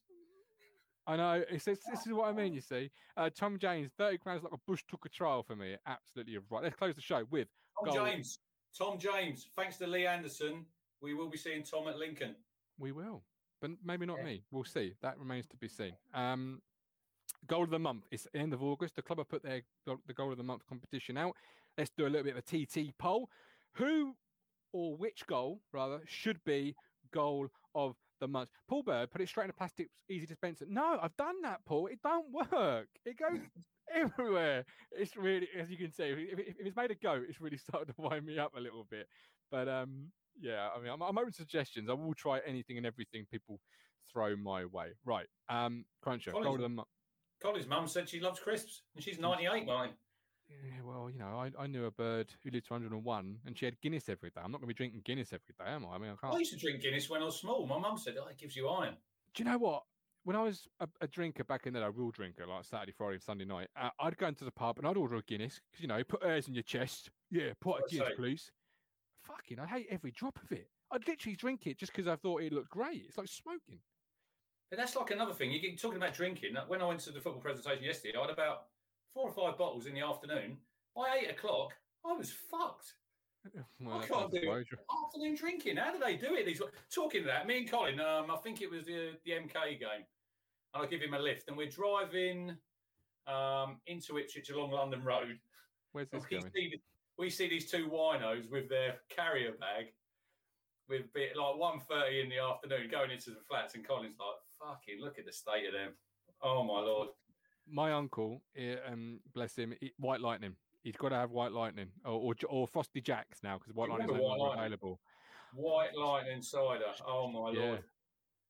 I know. It's, it's, this is what I mean. You see, uh, Tom James, thirty grams like a bush took a trial for me. Absolutely right. Let's close the show with Tom Goal. James. Tom James. Thanks to Lee Anderson, we will be seeing Tom at Lincoln. We will, but maybe not Yeah. me. We'll see. That remains to be seen. Um, goal of the month. It's end of August. The club have put their the goal of the month competition out. Let's do a little bit of a TT poll. Who or which goal rather should be goal of the month? Paul Bird put it straight in a plastic easy dispenser. No, I've done that, Paul. It don't work. It goes (laughs) everywhere. It's really, as you can see, if, if, if it's made a goat, it's really (laughs) started to wind me up a little bit. But um, yeah, I mean, I'm, I'm open to suggestions. I will try anything and everything people throw my way. Right. Um, Cruncher, Colin's- goal of the month. Colin's mum said she loves crisps, and she's 98, mine. Yeah, well, you know, I, I knew a bird who lived to 101 and she had Guinness every day. I'm not going to be drinking Guinness every day, am I? I mean, I can't. I used to drink Guinness when I was small. My mum said, oh, it gives you iron. Do you know what? When I was a, a drinker back in the day, a real drinker, like Saturday, Friday, and Sunday night, uh, I'd go into the pub and I'd order a Guinness because, you know, put airs in your chest. Yeah, put a What's Guinness, say? please. Fucking, I hate every drop of it. I'd literally drink it just because I thought it looked great. It's like smoking. But that's like another thing. You get talking about drinking. When I went to the football presentation yesterday, I had about four or five bottles in the afternoon. By eight o'clock, I was fucked. (laughs) Well, I can't do. Afternoon drinking. How do they do it? These talking to that. Me and Colin. Um, I think it was the the MK game, and I give him a lift, and we're driving um into Ipswich along London Road. Where's this we going? see, we see these two winos with their carrier bag with bit like 1.30 in the afternoon going into the flats and Colin's like, fucking look at the state of them. Oh my lord. My uncle, eh, um, bless him, he, White Lightning. He's got to have White Lightning or, or, or Frosty Jacks now because White You Lightning's no longer Lightning? available. White lightning cider. Oh my Yeah. lord.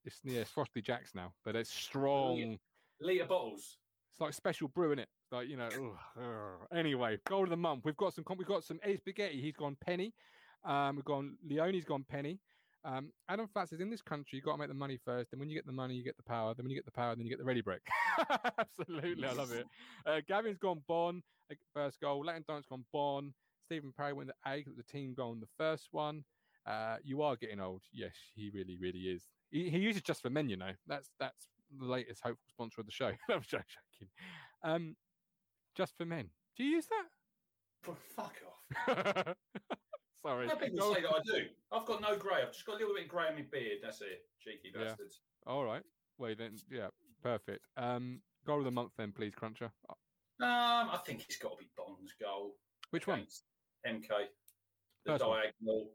It's, yeah, it's Frosty Jacks now, but it's strong. Litre bottles. It's like special brew, is it? Like you know. ugh, ugh. Anyway, goal of the month. We've got some. We've got some Eddie Spaghetti. He's gone Penney. Um, we've gone Leone's gone Penney. Um, Adam Flat says in this country you got to make the money first. Then when you get the money, you get the power. Then when you get the power, then you get the ready brick. (laughs) Absolutely, I love it. Uh, Gavin's gone Bonne. uh, First goal. Latin Don's gone Bonne. Stephen Parry went the A. The team goal the first one. Uh, you are getting old. Yes, he really, really is. He, he uses just for men, you know. That's that's the latest hopeful sponsor of the show. (laughs) I'm just joking. Um, just for men. Do you use Oh, fuck off. (laughs) Sorry. How people say that I do. I've got no grey. I've just got a little bit of grey in my beard. That's it. Cheeky Yeah. bastards. All right. Well then. Yeah. Perfect. Um, goal of the month then, please, Cruncher. Um, I think it's got to be Bonne's goal. Which one? MK. The First one. diagonal.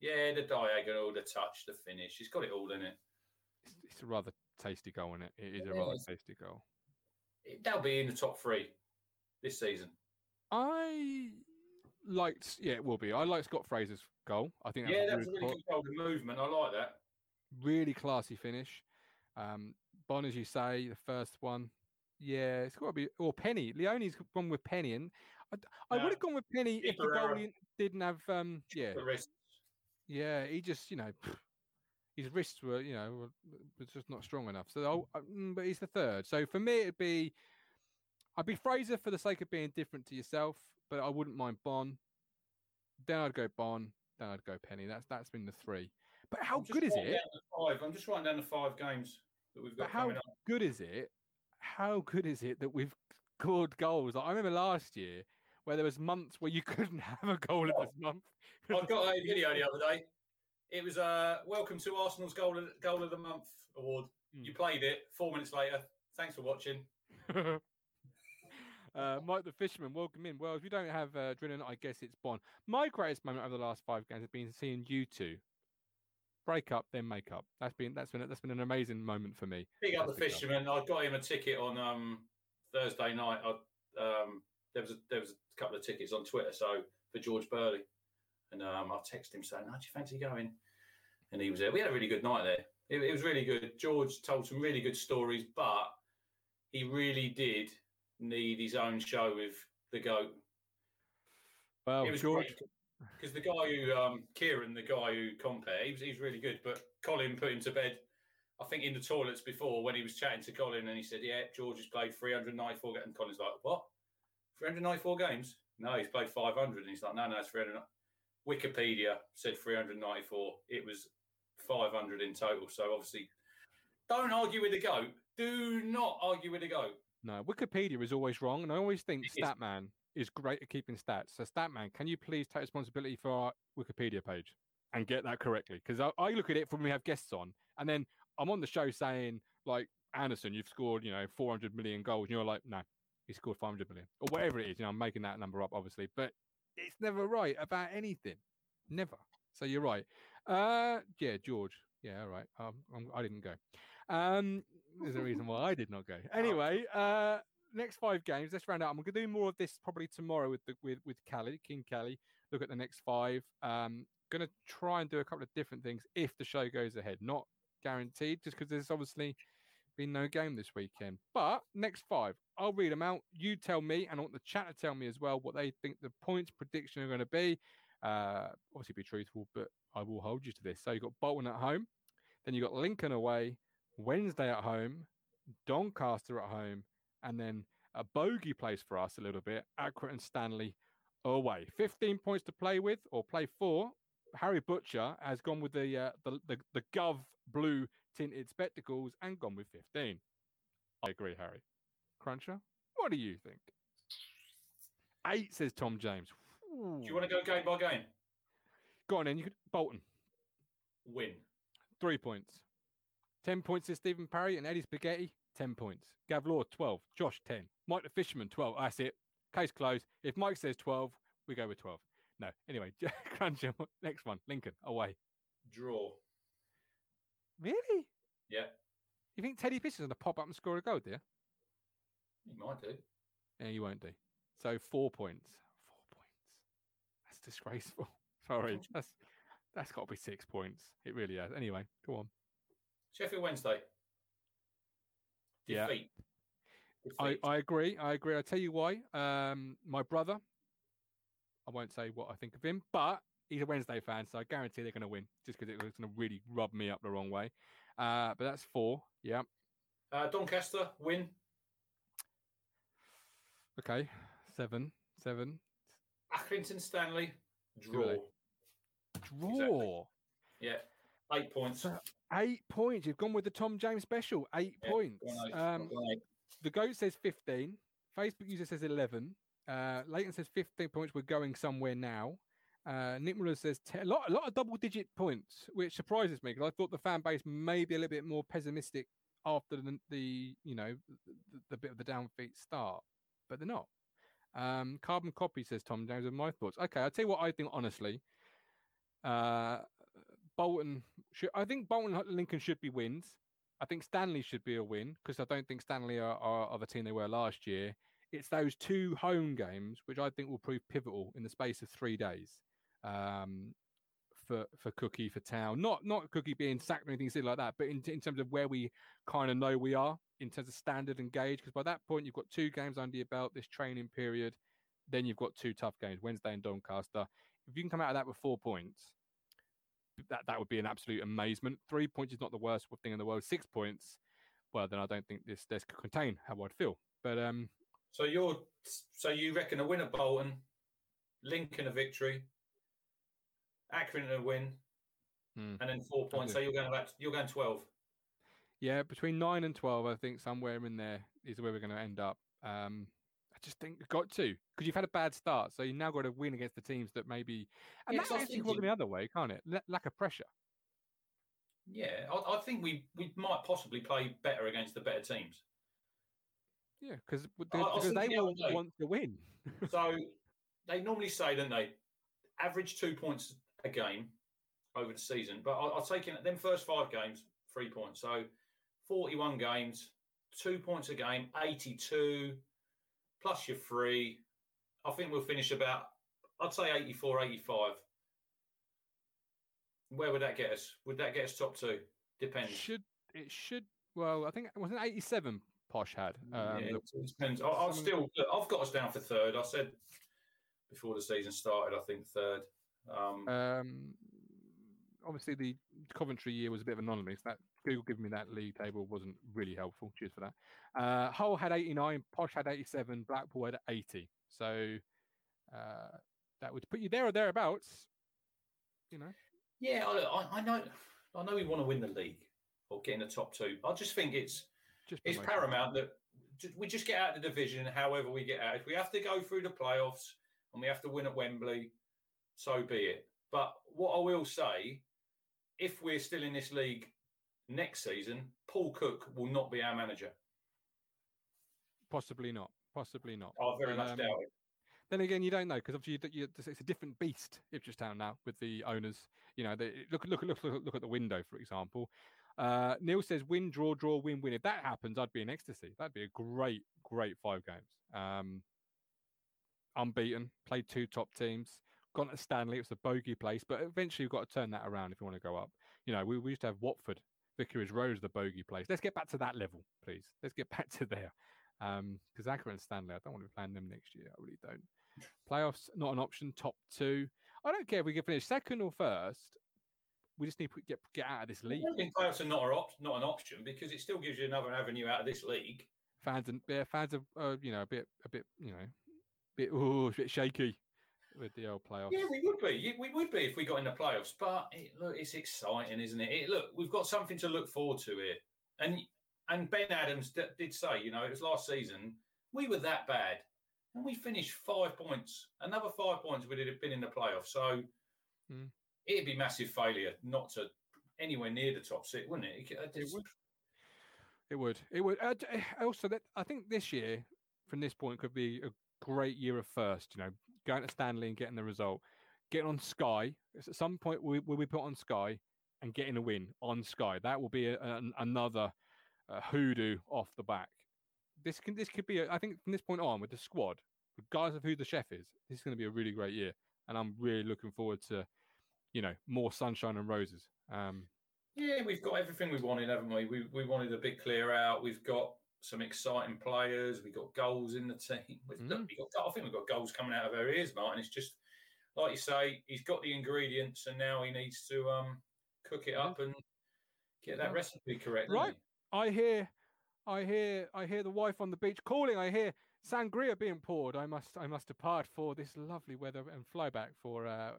Yeah, the diagonal, the touch, the finish. He's got it all in it. It's, it's a rather tasty goal, is it? It is a rather tasty goal. it. That'll be in the top three this season. I liked. Yeah, it will be. I like Scott Fraser's goal. I think yeah, that that was was a really, good goal. Movement, I like that. really classy finish. Um, Bonne, as you say, the first one. Yeah, it's got to be or Penney. Leone's gone with Penney, and I, I Yeah. would have gone with Penney if the Pereira. goalie didn't have. Um, yeah, yeah, he just you know (sighs) his wrists were you know were, just not strong enough. So, I'll- uh, mm, but he's the third. So for me, it'd be I'd be Fraser for the sake of being different to yourself, but I wouldn't mind Bonne. Then I'd go Bonne. Then I'd go Penney. That's that's been the three. But how good is it? Five. I'm just writing down the five games that we've But got how coming up. good is it? How good is it that we've scored goals? Like, I remember last year where there was months where you (laughs) couldn't have a goal in this month. (laughs) I got a video the other day. It was uh, welcome to Arsenal's goal of, goal of the month award. Mm. You played it four minutes later. Thanks for watching. (laughs) uh, Mike the Fisherman, welcome in. Well, if you don't have uh, Drilling, I guess it's Bonne. My greatest moment over the last five games has been seeing you two break up, then make up. That's been that's been that's been an amazing moment for me. Big up the big up. fisherman. I got him a ticket on um, Thursday night. I, um, there was a, there was a couple of tickets on Twitter, so for George Burley, and um, I texted him saying, "How do you fancy going?" And he was there. We had a really good night there. It, it was really good. George told some really good stories, but he really did need his own show with the goat. Well, it was George, because the guy who um, Kieran, the guy who compare, he was, he was really good. But Colin put him to bed. I think in the toilets before when he was chatting to Colin, and he said, "Yeah, George has played 394 games." And Colin's like, "What? 394 games? No, he's played 500." And he's like, "No, no, it's 300." Wikipedia said 394. It was 500 in total. So obviously, don't argue with the goat. Do not argue with the goat. No, Wikipedia is always wrong, and I always think It is. Statman is great at keeping stats. So Statman, can you please take responsibility for our Wikipedia page and get that correctly? Because I, I look at it from when we have guests on, and then I'm on the show saying like Anderson, you've scored you know 400 million goals, and you're like, no, he scored 500 million or whatever it is. You know, I'm making that number up, obviously, but it's never right about anything, never. So you're right. Uh, yeah, George. Yeah, all right. Um, I'm, I didn't go. Um, there's a reason why I did not go. (laughs) Anyway, uh, next five games. Let's round out. I'm going to do more of this probably tomorrow with the with with Kelly King Kelly. Look at the next five. Um, going to try and do a couple of different things if the show goes ahead. Not guaranteed, just because there's obviously been no game this weekend. But next five, I'll read them out. You tell me, and I want the chat to tell me as well what they think the points prediction are going to be. Uh, obviously, be truthful, but I will hold you to this. So you've got Bolton at home, then you've got Lincoln away, Wednesday at home, Doncaster at home, and then a bogey place for us a little bit, Accrington Stanley away. 15 points to play with or play for. Harry Butcher has gone with the, uh, the, the, the Gov blue tinted spectacles and gone with 15. I agree, Harry. Cruncher, what do you think? Eight, says Tom James. Do you want to go game by game? Go on then. You could Bolton. Win. Three points. Ten points to Stephen Parry and Eddie Spaghetti. Ten points. Gav Law, 12. Josh, 10. Mike the Fisherman, 12. That's it. Case closed. If Mike says 12, we go with 12. No. Anyway, (laughs) Cruncher, next one. Lincoln, away. Draw. Really? Yeah. You think Teddy Fisher's going to pop up and score a goal, do you? He might do. Yeah, you won't do. So four points. Four points. That's disgraceful. (laughs) Sorry. (laughs) That's that's got to be six points. It really is. Anyway, go on. Sheffield Wednesday. Yeah. Defeat. I, I agree. I agree. I'll tell you why. Um, my brother, I won't say what I think of him, but he's a Wednesday fan, so I guarantee they're going to win just because it was going to really rub me up the wrong way. Uh, but that's four. Yeah. Uh, Doncaster win. Okay. Seven. Seven. Accrington Stanley draw. Draw. Yeah. Eight points. Eight points. You've gone with the Tom James special. Eight Yeah, points. eight, Um, eight. the goat says 15 facebook user says 11 uh leighton says 15 points we're going somewhere now uh nick Muller says 10, a lot a lot of double digit points which surprises me because i thought the fan base may be a little bit more pessimistic after the, the you know the, the bit of the downbeat start but they're not um carbon copy says tom james and my thoughts okay i'll tell you what i think honestly uh bolton should i think bolton and lincoln should be wins I think Stanley should be a win because I don't think Stanley are, are, are the team they were last year. It's those two home games which I think will prove pivotal in the space of three days um, for for Cookie for Town. Not not Cookie being sacked or anything like that, but in, in terms of where we kind of know we are in terms of standard and gauge. Because by that point you've got two games under your belt, this training period. Then you've got two tough games, Wednesday and Doncaster. If you can come out of that with four points, that that would be an absolute amazement. Three points is not the worst thing in the world. Six points, well, then I don't think this this could contain how I'd feel. But um, So you're so you reckon a win at Bolton, Lincoln a victory, Accrington a win, Hmm. and then four points. So you're going about you're going twelve. yeah, between nine and twelve, I think somewhere in there is where we're going to end up. Um, I just think we've got to because you've had a bad start, so you now got to win against the teams that maybe and Yeah, that 'cause I was actually thinking- the other way, can't it? La- lack of pressure. Yeah, I, I think we we might possibly play better against the better teams. Yeah, because they the will want to win. (laughs) So they normally say, don't they, average two points a game over the season. But I, I'll take in them first five games, three points. So 41 games, two points a game, 82 plus your free. I think we'll finish about, I'd say 84, 85. Where would that get us? Would that get us top two? Depends. should it should well, I think it wasn't eighty seven. Posh had. Um, yeah, depends. I, I'll still. I've got us down for third. I said before the season started, I think third. Um, Um, obviously, the Coventry year was a bit of an anomaly. So that Google giving me that league table wasn't really helpful. Cheers for that. Uh, Hull had 89, Posh had 87, Blackpool had 80. So uh, that would put you there or thereabouts. You know, Yeah, I, I- know. I know we want to win the league or get in the top two. I just think it's just it's paramount that we just get out of the division. However, we get out. If we have to go through the playoffs and we have to win at Wembley, so be it. But what I will say, if we're still in this league next season, Paul Cook will not be our manager. Possibly not. Possibly not. I very much um, doubt it. Then again, you don't know because obviously you, you, it's a different beast Ipswich Town now with the owners. You know, they, look look look look look at the window for example. Uh, Neil says win draw draw win win. If that happens, I'd be in ecstasy. That'd be a great great five games. Um, unbeaten, played two top teams, gone to Stanley. It was a bogey place, but eventually you've got to turn that around if you want to go up. You know, we, we used to have Watford, Vicarage Road, the bogey place. Let's get back to that level, please. Let's get back to there. Because um, Accrington and Stanley, I don't want to be playing them next year. I really don't. Playoffs not an option. Top two. I don't care if we can finish second or first. We just need to get get out of this league. I think playoffs are not, op- not an option because it still gives you another avenue out of this league. Fans and yeah, fans are uh, you know a bit a bit you know a bit oh a bit shaky with the old playoffs. Yeah, we would be. We would be if we got in the playoffs. But it, look, it's exciting, isn't it? it? Look, we've got something to look forward to here. And and Ben Adams d- did say, you know, it was last season we were that bad, and we finished five points. Another five points would have been in the playoffs. So mm. it'd be massive failure not to anywhere near the top six, wouldn't it? It, it would. It would. It would. Uh, also, that I think this year, from this point, could be a great year of first. You know, going to Stanley and getting the result, getting on Sky. At some point, we will we put on Sky and getting a win on Sky. That will be a, a, another uh, hoodoo off the back. This can this could be. A, I think from this point on, with the squad, regardless of who the chef is, this is going to be a really great year, and I'm really looking forward to, you know, more sunshine and roses. Um, yeah, we've got everything we wanted, haven't we? We we wanted a big clear out. We've got some exciting players. We've got goals in the team. (laughs) We've, mm. we got, I think we've got goals coming out of our ears, Martin. It's just like you say, he's got the ingredients, and now he needs to um, cook it up and get that recipe correct. Right. I hear, I hear, I hear the wife on the beach calling. I hear sangria being poured. I must, I must depart for this lovely weather and fly back for uh,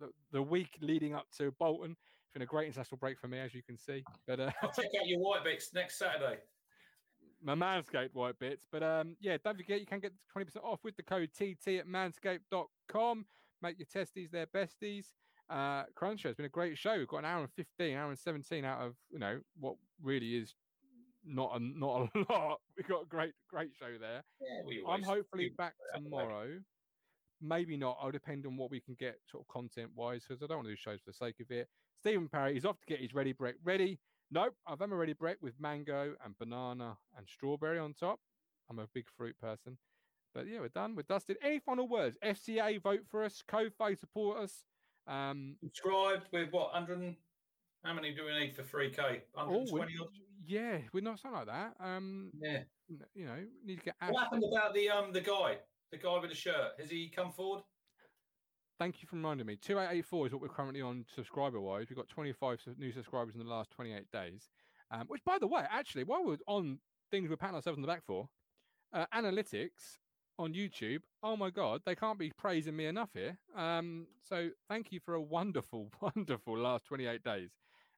the the week leading up to Bolton It's been a great international break for me, as you can see. But uh, I'll check out your white bits next Saturday. My Manscaped white bits. But um, yeah, don't forget you can get 20% off with the code TT at manscaped.com. Make your testes their besties. Uh, Crunch Show has been a great show. We've got an hour and 15, hour and 17 out of, you know, what really is not a, not a (laughs) lot. We've got a great, great show there. Yeah, I'm hopefully back tomorrow. Maybe not. I'll depend on what we can get sort of content wise because I don't want to do shows for the sake of it. Stephen Parry, is off to get his Ready Brek ready. Nope, I've already break with mango and banana and strawberry on top. I'm a big fruit person. But yeah, we're done. We're dusted. Any final words? FCA, vote for us. Ko-fi, support us. Um, Subscribed with what? 100? How many do we need for 3K? 120 oh, Yeah, we're not something like that. Um, yeah. You know, need to get. What happened about the um the guy, the guy with the shirt? Has he come forward? Thank you for reminding me. 2884 is what we're currently on subscriber wise. We've got 25 new subscribers in the last 28 days. Um, which, by the way, actually, while we're on things we're patting ourselves on the back for, uh, analytics on YouTube, oh my God, they can't be praising me enough here. Um, so thank you for a wonderful, (laughs) wonderful last 28 days.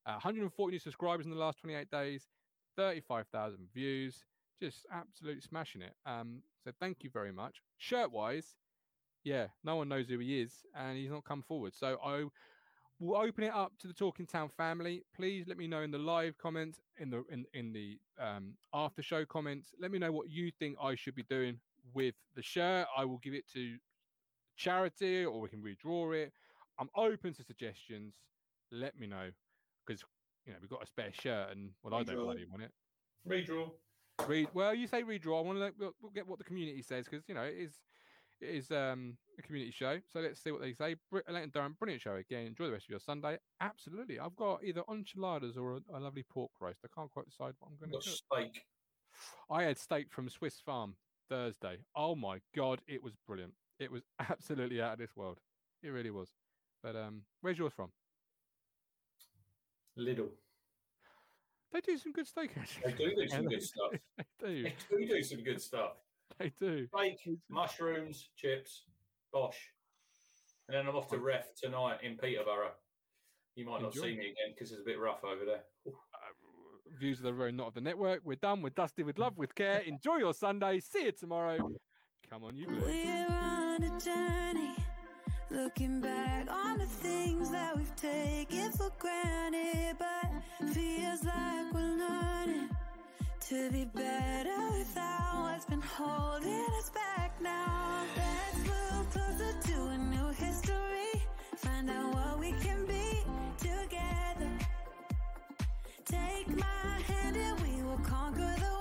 Uh, 140 new subscribers in the last 28 days, 35,000 views, just absolutely smashing it. Um, so thank you very much. Shirt wise, yeah, no one knows who he is, and he's not come forward. So I will open it up to the Talking Town family. Please let me know in the live comments, in the in in the um, after show comments. Let me know what you think I should be doing with the shirt. I will give it to charity, or we can redraw it. I'm open to suggestions. Let me know because you know we've got a spare shirt, and well, redraw. I don't bloody want it. Redraw. Read well. You say redraw. I want to we'll, we'll get what the community says because you know it is it is um, a community show, so let's see what they say. Br- Leighton Durham, brilliant show again. Enjoy the rest of your Sunday. Absolutely. I've got either enchiladas or a, a lovely pork roast. I can't quite decide what I'm going to do. Steak. I had steak from Swiss Farm Thursday. Oh my god, it was brilliant. It was (laughs) absolutely out of this world. It really was. But um, where's yours from? Lidl. They do some good steak actually. They do do some (laughs) good stuff. (laughs) they do. They do do some good stuff. (laughs) They do. Steak, mushrooms, chips, bosh. And then I'm off to ref tonight in Peterborough. You might not see me again because it's a bit rough over there. Uh, views of the road, not of the network. We're done. We're dusted with love, with care. Enjoy your Sunday. See you tomorrow. Come on, you. We're on a journey, looking back on the things that we've taken for granted, but feels like we're learning to be better without what's been holding us back now. Let's move closer to a new history. Find out what we can be together. Take my hand and we will conquer the world.